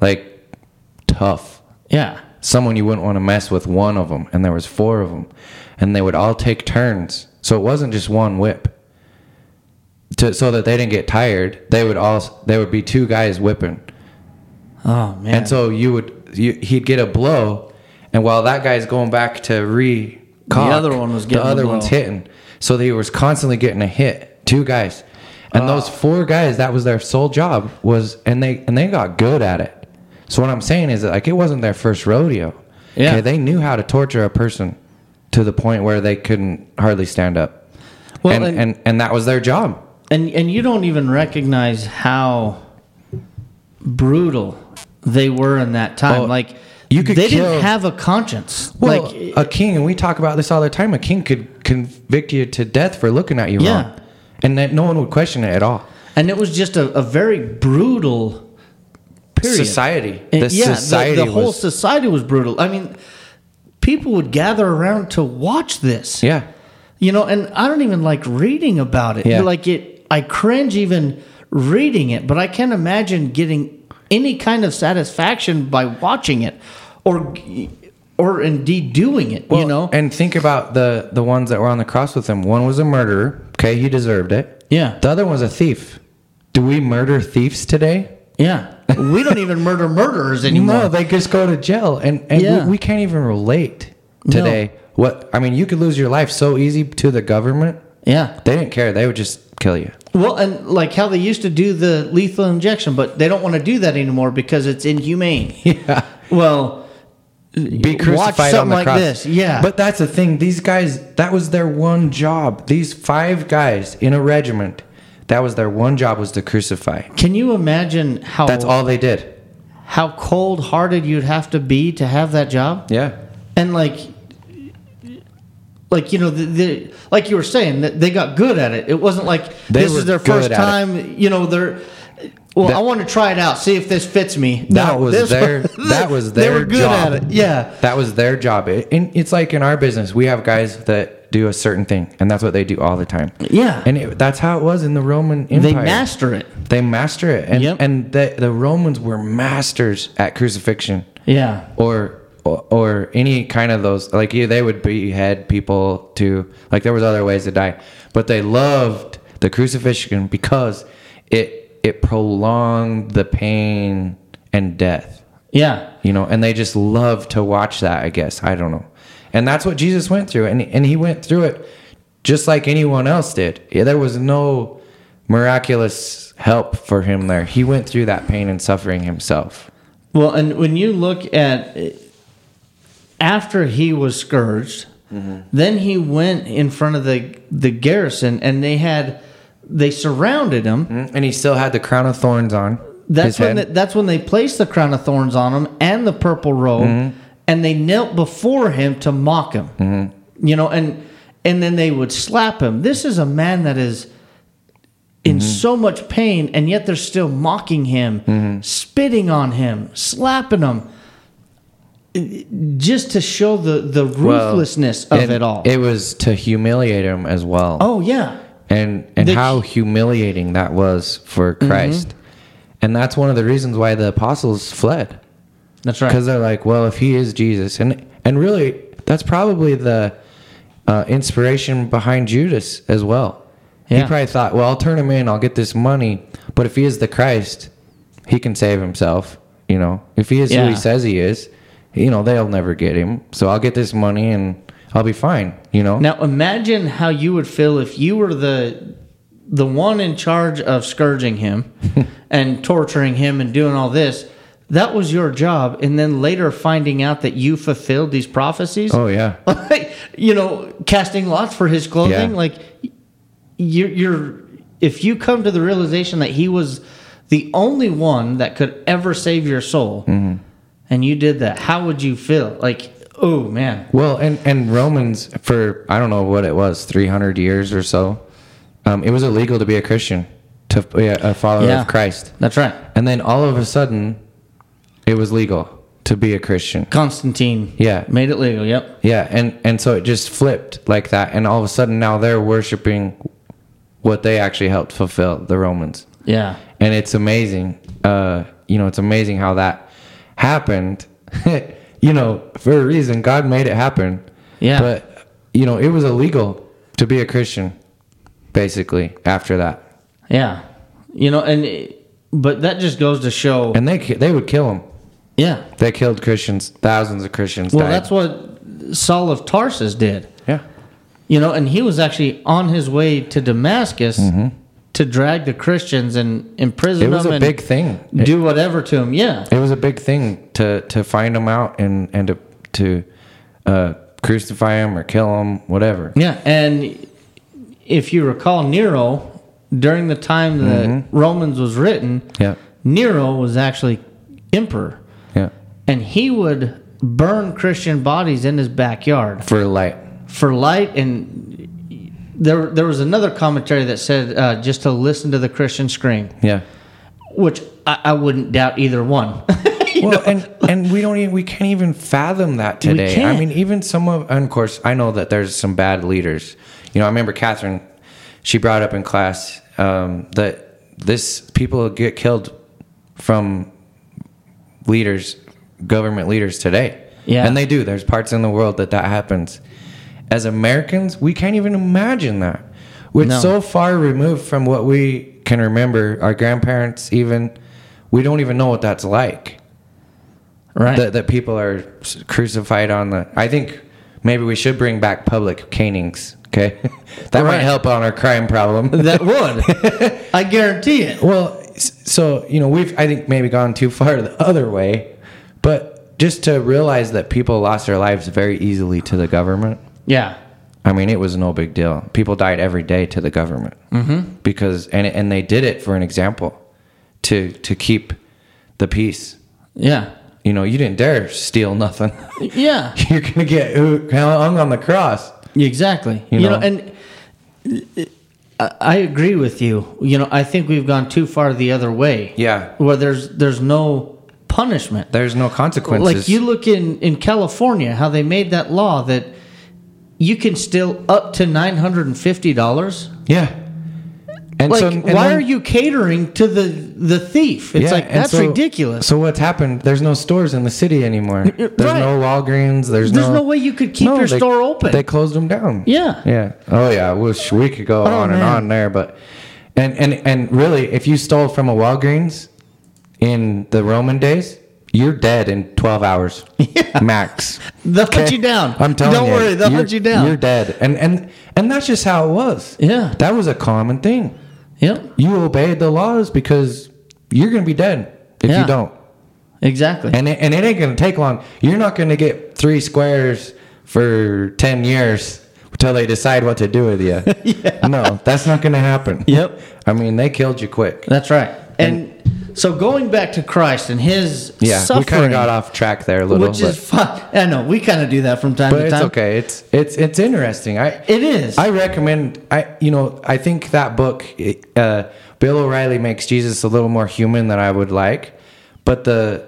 like tough Yeah. Someone you wouldn't want to mess with one of them and there was four of them and they would all take turns. So it wasn't just one whip. To, so that they didn't get tired they would all there would be two guys whipping. Oh man. and so you would you, he'd get a blow and while that guy's going back to re The other one was getting the other one's hitting. So he was constantly getting a hit. Two guys. And those Ah. four guys that was their sole job was and they and they got good at it so what i'm saying is that like it wasn't their first rodeo Yeah. they knew how to torture a person to the point where they couldn't hardly stand up Well, and, and- and and that was their job and and you don't even recognize how brutal they were in that time. Oh, like you could they kill- didn't have a conscience. Well, like a king, and we talk about this all the time. A king could convict you to death for looking at you Yeah. wrong, and that no one would question it at all. and it was just a, a very brutal period. Society, And the yeah, society the, the whole was, society was brutal. I mean, people would gather around to watch this. yeah, You know, and I don't even like reading about it. Yeah. Like it, I cringe even reading it, but I can't imagine getting any kind of satisfaction by watching it, or or indeed doing it. you know, And think about the the ones that were on the cross with him. One was a murderer. Okay, he deserved it. yeah, The other one was a thief. Do we murder thieves today? Yeah. we don't even murder murderers anymore. No, they just go to jail, and and Yeah. we, we can't even relate No. today. What I mean, you could lose your life so easy to the government. yeah. They didn't care. They would just kill you. Well, and like how they used to do the lethal injection, but they don't want to do that anymore because it's inhumane. Yeah. Well, be crucified something on the like cross. this, yeah. But that's the thing. These guys, that was their one job. These five guys in a regiment, that was their one job was to crucify. can you imagine how That's all they did. how cold hearted you'd have to be to have that job? Yeah. and like like you know the, the like you were saying that they got good at it it wasn't like They this is their first at it. time you know they're well That- i want to try it out see if this fits me That No, was their- one- that was their they were good job. at it yeah That was their job. It, and it's like in our business, we have guys that do a certain thing, and that's what they do all the time. Yeah. And it, that's how it was in the Roman Empire. they master it. They master it, and Yep. and the the Romans were masters at crucifixion, Yeah. or or, or any kind of those. Like yeah, they would behead people too. Like there was other ways to die, but they loved the crucifixion because it it prolonged the pain and death. Yeah. You know, and they just love to watch that. I guess I don't know, and that's what Jesus went through, and and he went through it just like anyone else did. Yeah, there was no miraculous help for him there. He went through that pain and suffering himself. Well, and when you look at after he was scourged, then he went in front of the the garrison, and they had they surrounded him. And he still had the crown of thorns on That's when head. the, that's when they placed the crown of thorns on him and the purple robe, Mm-hmm. And they knelt before him to mock him. Mm-hmm. You know, and and then they would slap him. This is a man that is in Mm-hmm. so much pain, and yet they're still mocking him, Mm-hmm. spitting on him, slapping him, just to show the the Well, ruthlessness of and it all. It was to humiliate him as well. oh yeah, and and The- how humiliating that was for Mm-hmm. Christ. And that's one of the reasons why the apostles fled. That's right. because they're like, well, if he is Jesus, and and really, that's probably the uh, inspiration behind Judas as well. He probably thought, well, I'll turn him in, I'll get this money, but if he is the Christ, he can save himself. You know, if he is who he says he is, you know, they'll never get him. So I'll get this money and I'll be fine. You know, Now imagine how you would feel if you were the the one in charge of scourging him and torturing him and doing all this. That was your job, and then later finding out that you fulfilled these prophecies. oh yeah, you know, casting lots for his clothing. Yeah. Like you're, you're, if you come to the realization that he was the only one that could ever save your soul, Mm-hmm. and you did that, how would you feel? Like, oh man, Well, and and Romans for I don't know what it was, three hundred years or so. Um, it was illegal to be a Christian, to be a a follower Yeah. of Christ, that's right. and then all of a sudden, it was legal to be a Christian. Constantine, Yeah. made it legal. Yep. Yeah, and and so it just flipped like that, and all of a sudden now they're worshiping what they actually helped fulfill, the Romans, Yeah. and it's amazing. Uh, you know, it's amazing how that happened. you know, for a reason, God made it happen. Yeah. But you know, it was illegal to be a Christian, basically after that, Yeah. You know, and it- but that just goes to show. and they they would kill them. Yeah. They killed Christians. Thousands of Christians. Well, died. that's what Saul of Tarsus did. yeah. You know, and he was actually on his way to Damascus to drag the Christians and imprison Mm-hmm. It was them a big thing. It- do whatever to them. Yeah. It was a big thing to to find them out and and to to uh, crucify them or kill them, whatever. Yeah. And if you recall, Nero, during the time that Mm-hmm. Romans was written, Yeah, Nero was actually emperor. And he would burn Christian bodies in his backyard. For light. for light and there there was another commentary that said uh, just to listen to the Christian scream, Yeah. which I, I wouldn't doubt either one. Well, know? and and we don't even we can't even fathom that today. I mean, even some of and of course I know that there's some bad leaders. You know, I remember Catherine. She brought up in class um, that this people get killed from leaders, government leaders today. Yeah. and they do. There's parts in the world that that happens. As Americans, we can't even imagine that. We're No. so far removed from what we can remember. Our grandparents, even, we don't even know what that's like right? that, that people are crucified on the i think maybe we should bring back public canings okay that might help on our crime problem that would. I guarantee it. well so you know we've i think maybe gone too far the other way but just to realize that people lost their lives very easily to the government Yeah. i mean it was no big deal people died every day to the government mm-hmm. because and, and they did it for an example to to keep the peace Yeah. you know you didn't dare steal nothing Yeah. you're gonna get hung on the cross. Exactly. You You, know, know? and I, I agree with you. You know, I think we've gone too far the other way. Yeah. Where there's there's no punishment. There's no consequences. Like you look in in California, how they made that law that you can still up to nine hundred and fifty dollars. Yeah. And Like, and why then- are you catering to the the thief? It's Yeah, like that's so- ridiculous. So what's happened? There's no stores in the city anymore. There's right. no Walgreens. There's, There's no, no way you could keep your they- store open. They closed them down. Yeah. Yeah. Oh yeah. Wish we could go oh, on and on there, but and and and really, if you stole from a Walgreens in the Roman days, you're dead in 12 hours max. They'll hunt you down. I'm telling you Don't worry, they'll hunt you down. You're dead, and and and that's just how it was. Yeah. That was a common thing. Yep. You obeyed the laws because you're gonna be dead if Yeah. you don't. Exactly. And it, and it ain't gonna take long. You're not gonna get three squares for ten years until they decide what to do with you. yeah. No, that's not gonna happen. Yep. I mean, they killed you quick. That's right. And, so going back to Christ and his Yeah, we kind of got off track there a little, bit. which is fun. I know we kind of do that from time but to it's time. okay. It's it's it's interesting. I It is. I recommend. I you know I think that book, uh, Bill O'Reilly makes Jesus a little more human than I would like, but the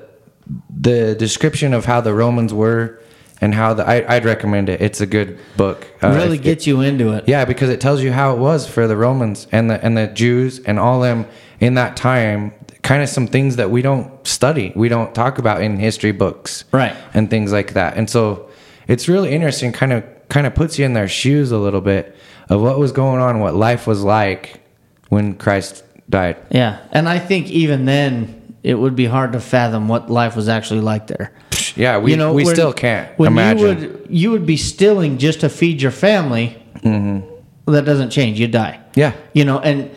the description of how the Romans were and how the I, I'd recommend it. It's a good book. Uh, really gets you into it. yeah, because it tells you how it was for the Romans and the and the Jews and all them in that time. Kind of some things that we don't study, we don't talk about in history books, Right. And things like that. And so it's really interesting. Kind of kind of puts you in their shoes a little bit of what was going on, what life was like when Christ died. Yeah. And I think even then it would be hard to fathom what life was actually like there. Yeah, we you know, we when- still can't when imagine. you would you would be stilling just to feed your family. That doesn't change. You die. Mm-hmm. Yeah. You know, and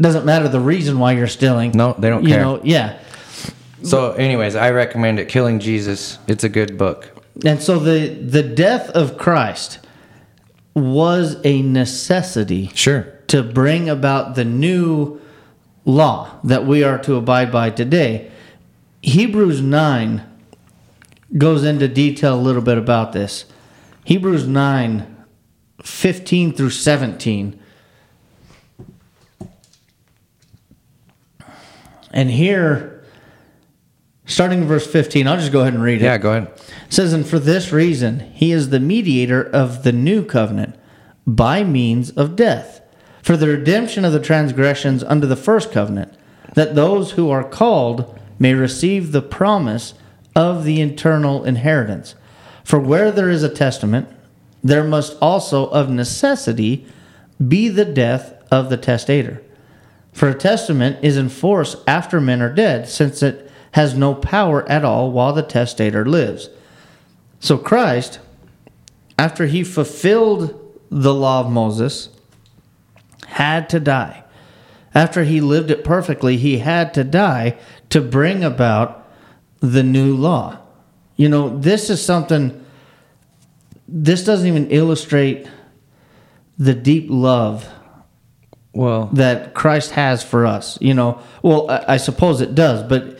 doesn't matter the reason why you're stealing. No, they don't you care. know, yeah. so, anyways, I recommend it. Killing Jesus. It's a good book. And so the the death of Christ was a necessity Sure. to bring about the new law that we are to abide by today. Hebrews 9 goes into detail a little bit about this. Hebrews 9 15 through 17. And here, starting in verse 15, I'll just go ahead and read it. Yeah, go ahead. It says, And for this reason, he is the mediator of the new covenant by means of death, for the redemption of the transgressions under the first covenant, that those who are called may receive the promise of the eternal inheritance. For where there is a testament, there must also of necessity be the death of the testator. For a testament is in force after men are dead, since it has no power at all while the testator lives. So Christ, after he fulfilled the law of Moses, had to die. After he lived it perfectly, he had to die to bring about the new law. You know, this is something, this doesn't even illustrate the deep love Well, that Christ has for us. You know, well, I, I suppose it does, but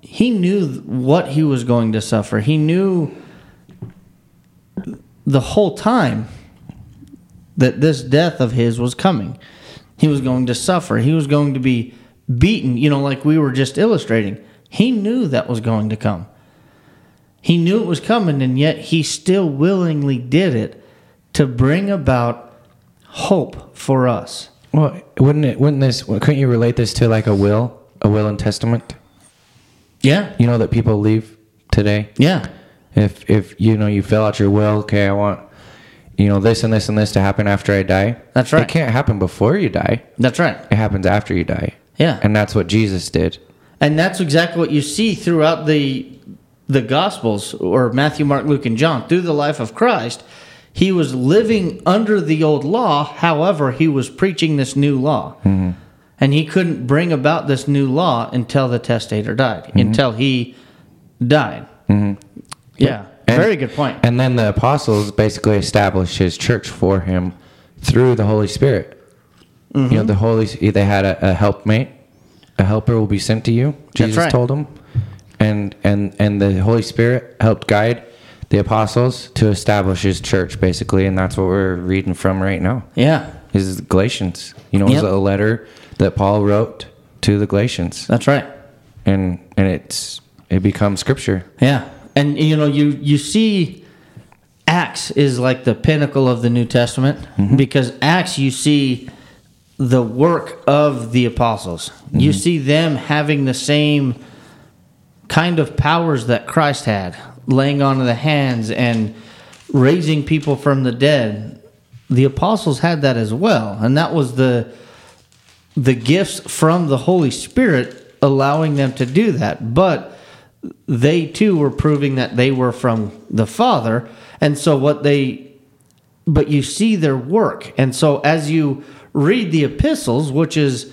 he knew what he was going to suffer. He knew the whole time that this death of his was coming. He was going to suffer. He was going to be beaten, you know, like we were just illustrating. He knew that was going to come. He knew it was coming, and yet he still willingly did it to bring about hope for us. well, wouldn't it? Wouldn't this? Couldn't you relate this to like a will, a will and testament? Yeah. You know that people leave today. Yeah. If if you know you fill out your will, okay, I want you know this and this and this to happen after I die. That's right. It can't happen before you die. That's right. It happens after you die. Yeah. And that's what Jesus did. And that's exactly what you see throughout the the gospels or Matthew, Mark, Luke and John through the life of Christ. He was living under the old law, however, he was preaching this new law. Mm-hmm. And he couldn't bring about this new law until the testator died, mm-hmm. until he died. Mm-hmm. Yeah. And- Very good point. And then the apostles basically established his church for him through the Holy Spirit. You know, Mm-hmm. the Holy they had a, a helpmate, a helper will be sent to you. Jesus right. told them, and and and the Holy Spirit helped guide the apostles to establish his church, basically, and that's what we're reading from right now. yeah. Is Galatians? You know, it's Yep. a letter that Paul wrote to the Galatians, That's right. and and it's it becomes scripture. Yeah, and you know you you see Acts is like the pinnacle of the New Testament mm-hmm. because Acts you see the work of the apostles. You mm-hmm. see them having the same kind of powers that Christ had, laying on of the hands and raising people from the dead. The apostles had that as well, and that was the the gifts from the Holy Spirit allowing them to do that. But they too were proving that they were from the Father. And so what they but you see their work. And so as you read the epistles, which is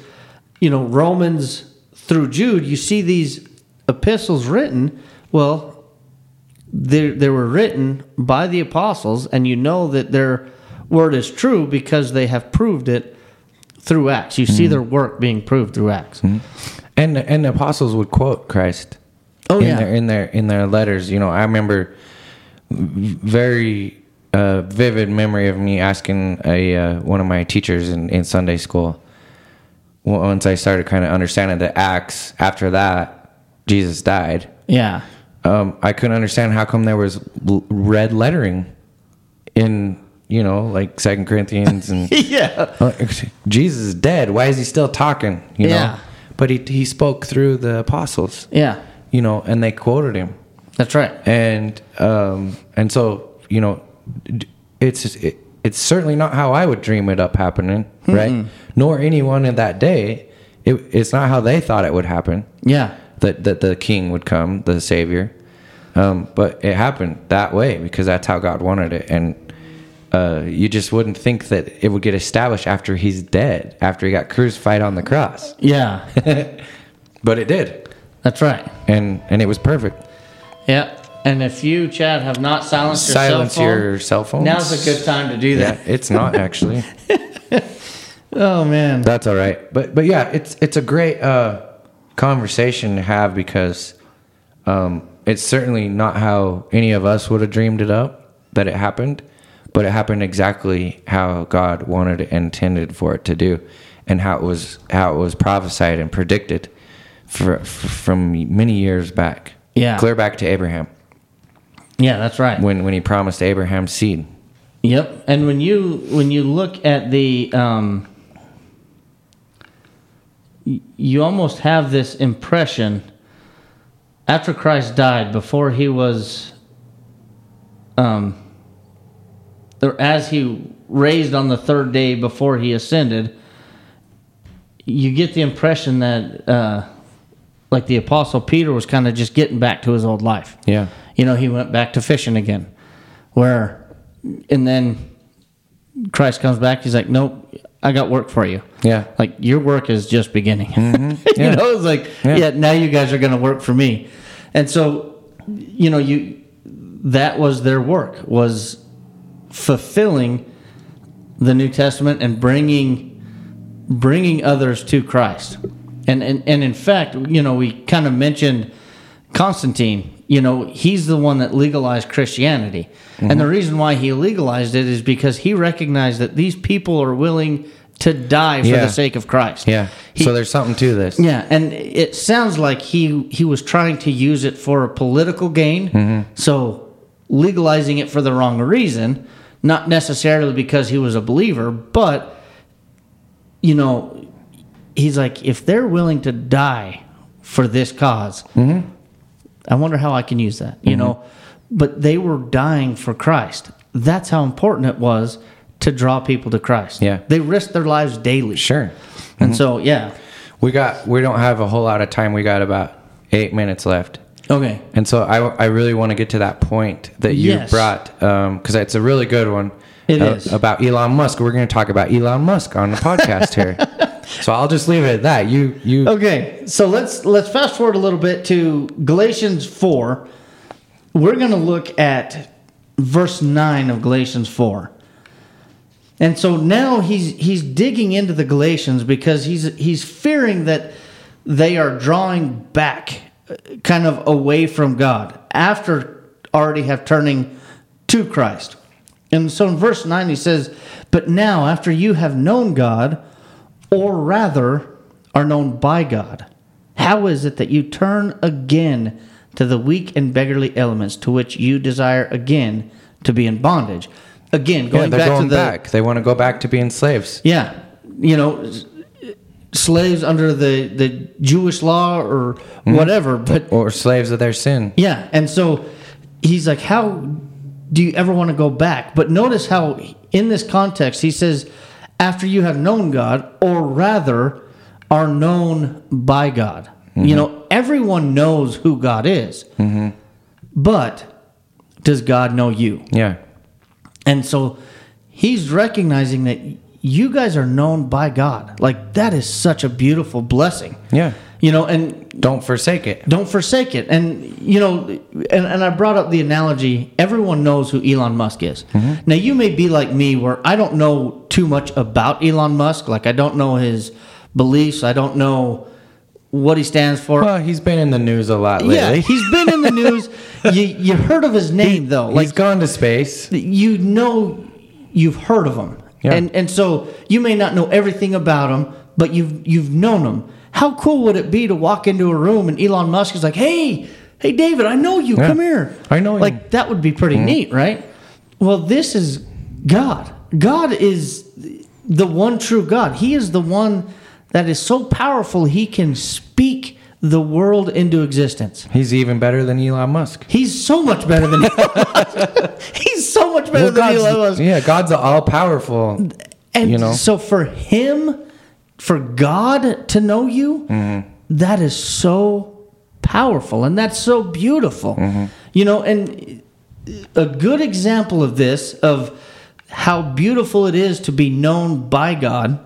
you know Romans through Jude, you see these epistles written, well they they were written by the apostles and you know that their word is true because they have proved it through Acts. You see their work being proved through Acts. And and the apostles would quote Christ. Oh, in yeah. their in their in their letters. You know, I remember very uh, vivid memory of me asking a uh, one of my teachers in, in Sunday school. Once I started kind of understanding the Acts, after that, Jesus died. Yeah. Um, I couldn't understand how come there was l- red lettering in you know like Second Corinthians and yeah. uh, Jesus is dead. Why is he still talking? You know, but he he spoke through the apostles. Yeah. You know, and they quoted him, That's right. and um, and so you know, it's it, it's certainly not how I would dream it up happening, right? Nor anyone in that day. It, it's not how they thought it would happen Yeah. That that the king would come, the savior. Um, but it happened that way because that's how God wanted it, and uh, you just wouldn't think that it would get established after he's dead, after he got crucified on the cross. Yeah. But it did, That's right. and and it was perfect. Yeah. And if you, Chad, have not silenced your Silence cell phone, your cell phone. now's a good time to do that. Yeah, that. it's not actually. Oh man. That's all right. But but yeah, it's it's a great uh, conversation to have because um, it's certainly not how any of us would have dreamed it up that it happened, but it happened exactly how God wanted it and intended for it to do, and how it was how it was prophesied and predicted for, f from many years back. Yeah. clear back to Abraham Yeah, that's right. when when he promised Abraham seed. Yep. And when you when you look at the um you almost have this impression after Christ died before he was um or as he raised on the third day before he ascended you get the impression that uh like the apostle Peter was kind of just getting back to his old life Yeah, you know, he went back to fishing again. Where, and then Christ comes back. He's like, "Nope, I got work for you. yeah, Like your work is just beginning." Mm-hmm. Yeah. you know, it's like, Yeah. yeah. now you guys are going to work for me. And so, you know, you that was their work was fulfilling the New Testament and bringing bringing others to Christ. And and, and in fact, you know, we kind of mentioned Constantine. You know, he's the one that legalized Christianity. And the mm-hmm. reason why he legalized it is because he recognized that these people are willing to die for Yeah. the sake of Christ. yeah. He- so there's something to this. yeah, and it sounds like he he was trying to use it for a political gain. Mm-hmm. So legalizing it for the wrong reason, not necessarily because he was a believer, but you know, he's like if they're willing to die for this because mm-hmm. I wonder how I can use that, you mm-hmm. know. But they were dying for Christ. That's how important it was to draw people to Christ. Yeah. They risked their lives daily. Sure. And mm-hmm. so, yeah. We got we don't have a whole lot of time. We got about eight minutes left. Okay. And so I, I really want to get to that point that you Yes. brought um, because it's a really good one. It uh, is. about Elon Musk. We're going to talk about Elon Musk on the podcast here. So I'll just leave it at that. You you Okay, so let's let's fast forward a little bit to Galatians four. We're going to look at verse nine of Galatians four, and so now he's he's digging into the Galatians because he's he's fearing that they are drawing back, kind of away from God after already have turning to Christ. And so in verse 9 he says, But now after you have known God, or rather are known by God, how is it that you turn again to the weak and beggarly elements to which you desire again to be in bondage. Again, going they're back going to the back. They want to go back to being slaves. yeah, you know, slaves under the the Jewish law or Mm-hmm. whatever. But Or slaves of their sin. yeah, and so he's like, how do you ever want to go back? But notice how in this context he says, after you have known God, or rather, are known by God. You mm-hmm. know, everyone knows who God is, mm-hmm. but does God know you? Yeah. And so he's recognizing that you guys are known by God. Like that is such a beautiful blessing. Yeah. You know, and Don't forsake it. don't forsake it. And you know, and, and I brought up the analogy, everyone knows who Elon Musk is. Mm-hmm. Now you may be like me where I don't know too much about Elon Musk. Like I don't know his beliefs. I don't know what he stands for. Well, he's been in the news a lot lately. yeah, he's been in the news. you you heard of his name though. He's Like gone to space. you know you've heard of him Yeah. and and so you may not know everything about him but you've you've known him how cool would it be to walk into a room and elon musk is like hey hey david i know you Yeah. come here I know you. like. Mm-hmm. that would be pretty neat right well this is god god is the one true god he is the one that is so powerful he can speak the world into existence He's even better than Elon Musk. He's so much better than Elon Musk. He's so much better Well, than God's, Elon Musk. yeah, God's all powerful. And you know? so for him, for God to know you, Mm-hmm. that is so powerful and that's so beautiful. Mm-hmm. You know, and a good example of this, of how beautiful it is to be known by God,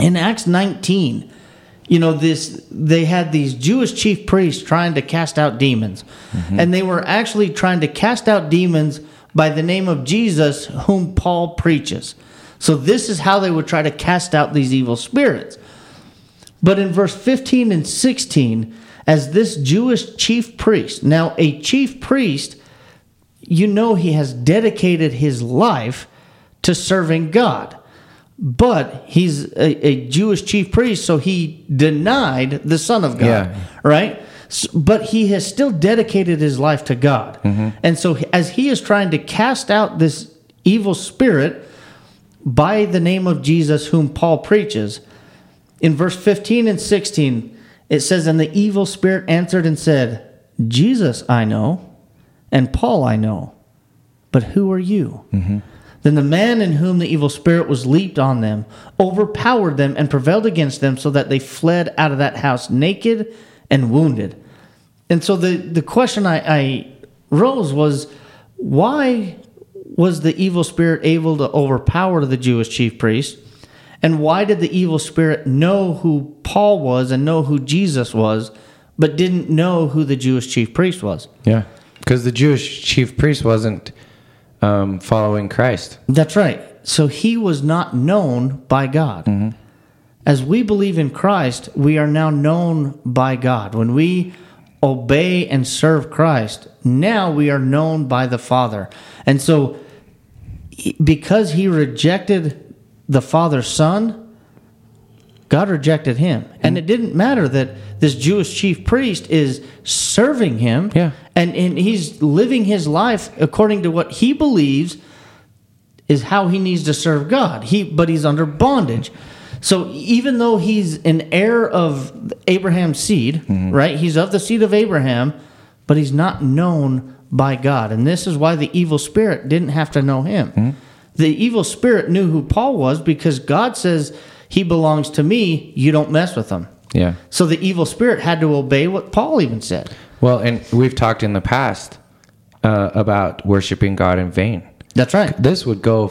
in Acts 19, you know, this they had these Jewish chief priests trying to cast out demons. And they were actually trying to cast out demons by the name of Jesus, whom Paul preaches. So this is how they would try to cast out these evil spirits. But in verse 15 and 16, as this Jewish chief priest, now a chief priest, you know he has dedicated his life to serving God. But he's a, a Jewish chief priest, so he denied the Son of God, Yeah. right? But he has still dedicated his life to God. Mm-hmm. And so, as he is trying to cast out this evil spirit by the name of Jesus, whom Paul preaches, in verse 15 and 16, it says, And the evil spirit answered and said, Jesus I know, and Paul I know, but who are you? Mm-hmm. Then the man in whom the evil spirit was leaped on them, overpowered them, and prevailed against them, so that they fled out of that house naked and wounded. And so the, the question I, I rose was why was the evil spirit able to overpower the Jewish chief priest? And why did the evil spirit know who Paul was and know who Jesus was, but didn't know who the Jewish chief priest was? Yeah. Because the Jewish chief priest wasn't um, following Christ. That's right. So he was not known by God. As we believe in Christ, we are now known by God. When we obey and serve Christ, now we are known by the Father. And so, because he rejected the Father's Son, God rejected him. And it didn't matter that this Jewish chief priest is serving him Yeah. and, and he's living his life according to what he believes is how he needs to serve God. He but he's under bondage. So even though he's an heir of Abraham's seed, mm-hmm. right? He's of the seed of Abraham, but he's not known by God. And this is why the evil spirit didn't have to know him. The evil spirit knew who Paul was because God says he belongs to me, you don't mess with him. Yeah. So the evil spirit had to obey what Paul even said. Well, and we've talked in the past uh, about worshiping God in vain. That's right. This would go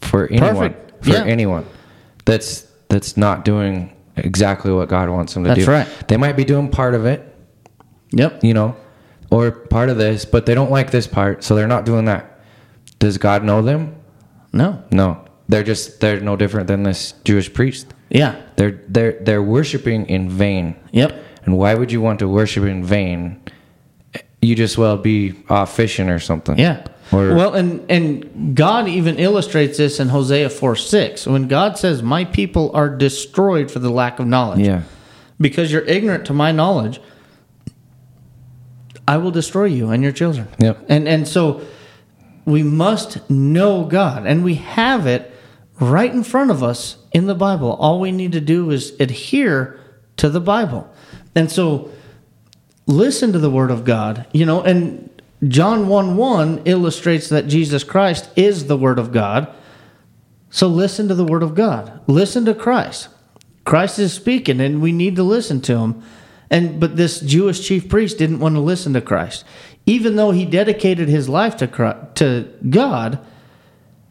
for anyone. Perfect. For Yeah. anyone that's that's not doing exactly what God wants them to That's do. right. They might be doing part of it, Yep. you know, or part of this, but they don't like this part, so they're not doing that. Does God know them? No. No. They're just they're no different than this Jewish priest. Yeah. They're they're they're worshiping in vain. Yep. And why would you want to worship in vain? You just well be off fishing or something. Yeah. Or well, and and God even illustrates this in Hosea four six when God says, "My people are destroyed for the lack of knowledge." yeah. Because you're ignorant to my knowledge, I will destroy you and your children. Yep. And and so we must know God, and we have it right in front of us in the Bible. All we need to do is adhere to the Bible. And so listen to the word of God, you know, and John 1 1 illustrates that Jesus Christ is the word of God. So listen to the word of God. Listen to Christ. Christ is speaking and we need to listen to him. And but this Jewish chief priest didn't want to listen to Christ. Even though he dedicated his life to Christ, to God,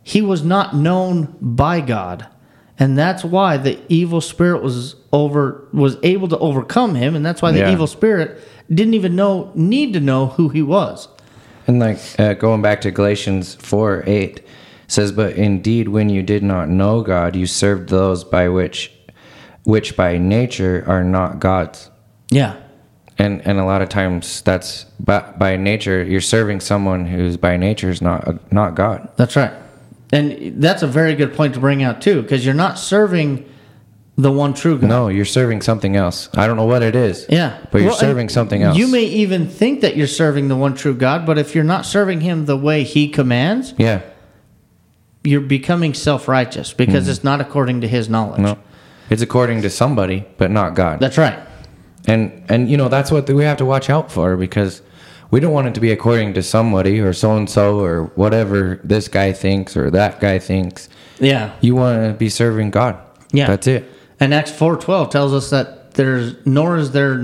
he was not known by God. And that's why the evil spirit was over was able to overcome him and that's why the Yeah. evil spirit didn't even know need to know who he was. And like uh, going back to Galatians 4 8 says, But indeed, when you did not know God, you served those by which, which by nature are not God's. Yeah. And and a lot of times that's by, by nature you're serving someone who's by nature is not not God. That's right. And that's a very good point to bring out too, because you're not serving the one true God. No, you're serving something else. I don't know what it is. Yeah. But you're Well, serving something else. You may even think that you're serving the one true God, but if you're not serving him the way he commands, yeah. you're becoming self righteous because it's not according to his knowledge. Mm-hmm. No. It's according to somebody, but not God. That's right. And and you know that's what we have to watch out for because we don't want it to be according to somebody or so and so or whatever this guy thinks or that guy thinks. Yeah. You want to be serving God. Yeah. That's it. And Acts 4:12 tells us that there's nor is there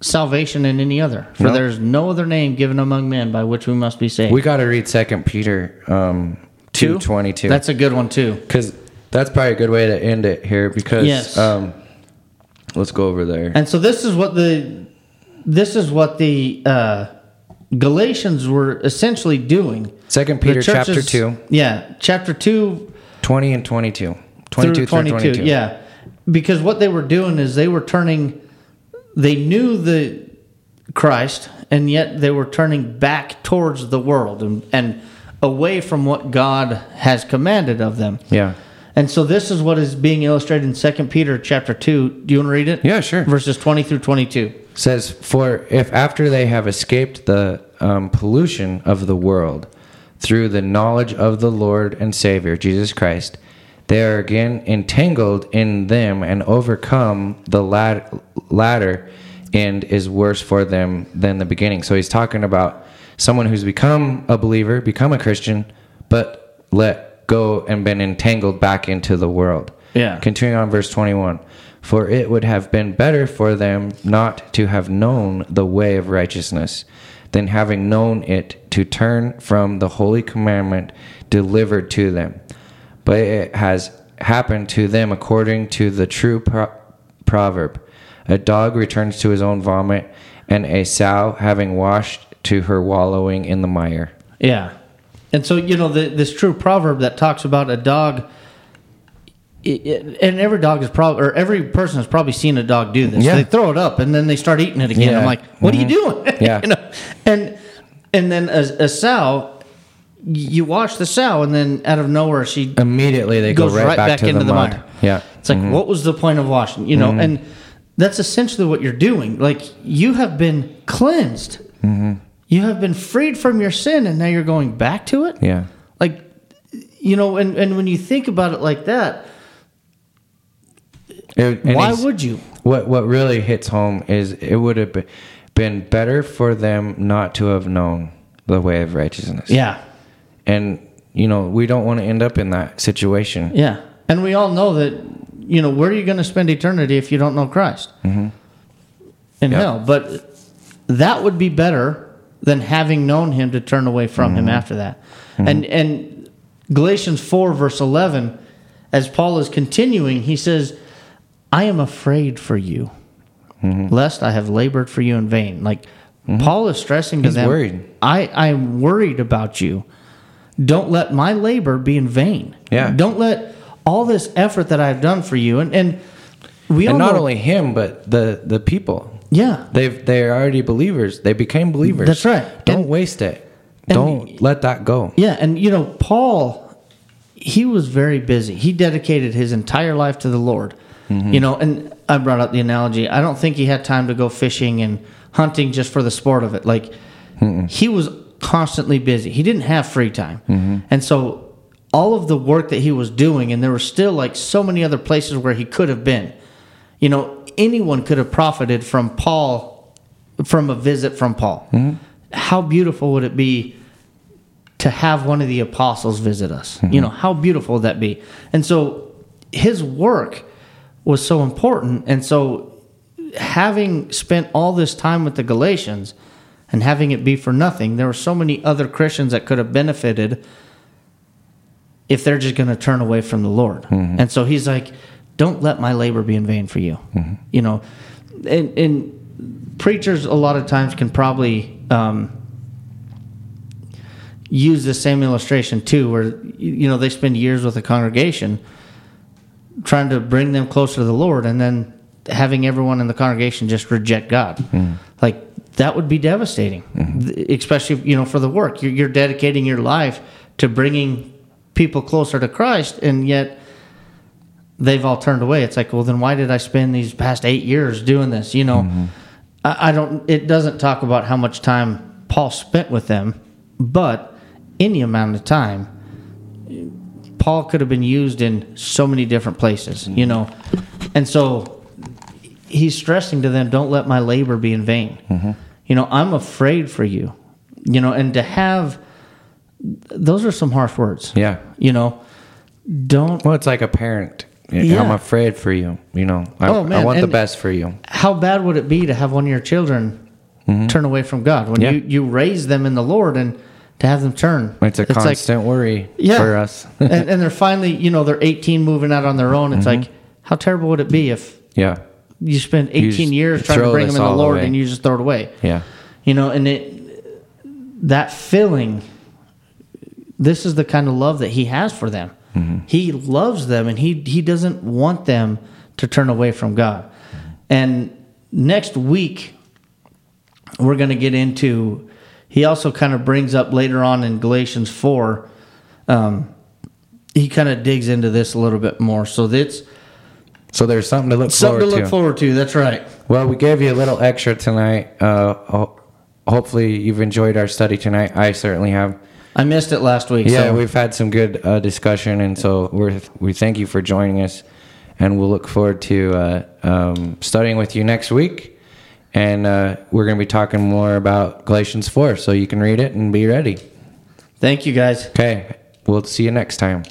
salvation in any other, for No. there's no other name given among men by which we must be saved. We got to read Second Peter um, two twenty two. That's a good one too. because that's probably a good way to end it here because Yes. um, let's go over there. And so this is what the this is what the uh, Galatians were essentially doing. Second The Peter chapter churches- two, Yeah, chapter 2 20 and 22. 22 through 22. 22. Yeah. Because what they were doing is they were turning they knew the Christ and yet they were turning back towards the world and, and away from what God has commanded of them. Yeah. And so this is what is being illustrated in 2 Peter chapter 2. Do you want to read it? Yeah, sure. Verses 20 through 22. says, For if after they have escaped the um, pollution of the world through the knowledge of the Lord and Savior, Jesus Christ, they are again entangled in them and overcome the lat- latter end is worse for them than the beginning. So he's talking about someone who's become a believer, become a Christian, but let go and been entangled back into the world. Yeah. Continuing on verse 21 For it would have been better for them not to have known the way of righteousness than having known it to turn from the holy commandment delivered to them. But it has happened to them according to the true pro- proverb A dog returns to his own vomit, and a sow having washed to her wallowing in the mire. Yeah. And so, you know, the, this true proverb that talks about a dog, it, it- and every dog is probably, or every person has probably seen a dog do this. Yeah. They throw it up and then they start eating it again. Yeah. I'm like, what are you Mhm. doing? Yeah. you know? And, and then a, a sow, you watch the sow and then out of nowhere she Immediately they Goes go right, right back, back to into the, the mud. Yeah. It's like, what was the point of washing? You know, Mm-hmm. and that's essentially what you're doing. Like, you have been cleansed, Mm-hmm. You have been freed from your sin, and now you're going back to it? Yeah. Like, you know, and, and when you think about it like that, It- why would you? What what really hits home is it would have be- been better for them not to have known the way of righteousness. Yeah, And you know, we don't want to end up in that situation. yeah. And we all know that, you know, where are you going to spend eternity if you don't know Christ? Mm-hmm. In Yep. hell. But that would be better than having known him to turn away from Mm-hmm. him after that. And and Galatians 4 verse 11 as Paul is continuing, he says, "I am afraid for you, Mm-hmm. lest I have labored for you in vain." Like Paul is stressing to He's them, worried. I I am worried about you. Don't let my labor be in vain. Yeah. Don't let all this effort that I've done for you and and we And not know- only him, but the the people. Yeah They've they're already believers. They became believers. That's right. Don't And- waste it. Don't let that go. Yeah, and you know, Paul, he was very busy. He dedicated his entire life to the Lord. Mm-hmm. You know, and I brought up the analogy. I don't think he had time to go fishing and hunting just for the sport of it. Like he was constantly busy. He didn't have free time. And so all of the work that he was doing, and there were still like so many other places where he could have been. You know, anyone could have profited from Paul, from a visit from Paul. Mm-hmm. How beautiful would it be to have one of the apostles visit us? You mm-hmm. know, how beautiful would that be? And so his work was so important. And so having spent all this time with the Galatians and having it be for nothing, there were so many other Christians that could have benefited if they're just going to turn away from the Lord. Mm-hmm. And so he's like, don't let my labor be in vain for you. Mm-hmm. You know, and, and preachers a lot of times can probably um, use the same illustration too, where, you know, they spend years with a congregation trying to bring them closer to the Lord and then having everyone in the congregation just reject God. Mm-hmm. Like that would be devastating, mm-hmm. Th- especially you know for the work. You're, you're dedicating your life to bringing people closer to Christ, and yet they've all turned away. It's like, well, then why did I spend these past eight years doing this? You know, mm-hmm. I, I don't. It doesn't talk about how much time Paul spent with them, but any amount of time Paul could have been used in so many different places, mm-hmm. you know. And so he's stressing to them, don't let my labor be in vain. Mm-hmm. You know, I'm afraid for you. You know, and to have those are some harsh words. Yeah. You know, don't Well, it's like a parent. Yeah. I'm afraid for you. You know, I, Oh, man, I want the best for you. how bad would it be to have one of your children mm-hmm. turn away from God when Yeah. you, you raise them in the Lord and to have them turn? It's a like- constant worry yeah. for us. and, and they're finally, you know, they're 18 moving out on their own. It's mm-hmm. like, how terrible would it be if yeah. you spend 18 just years trying to bring them in the Lord away. and you just throw it away? Yeah. You know, and it that feeling, this is the kind of love that he has for them. He loves them and he he doesn't want them to turn away from God. And next week we're going to get into he also kind of brings up later on in Galatians 4 um he kind of digs into this a little bit more. So that's So there's something to look something to forward look forward to. That's right. Well, we gave you a little extra tonight. Uh, hopefully, you've enjoyed our study tonight. I certainly have. I missed it last week. Yeah, so we've had some good uh, discussion, and so we we thank you for joining us, and we'll look forward to uh, um, studying with you next week. And uh, we're going to be talking more about Galatians four, so you can read it and be ready. thank you guys. Okay, we'll see you next time.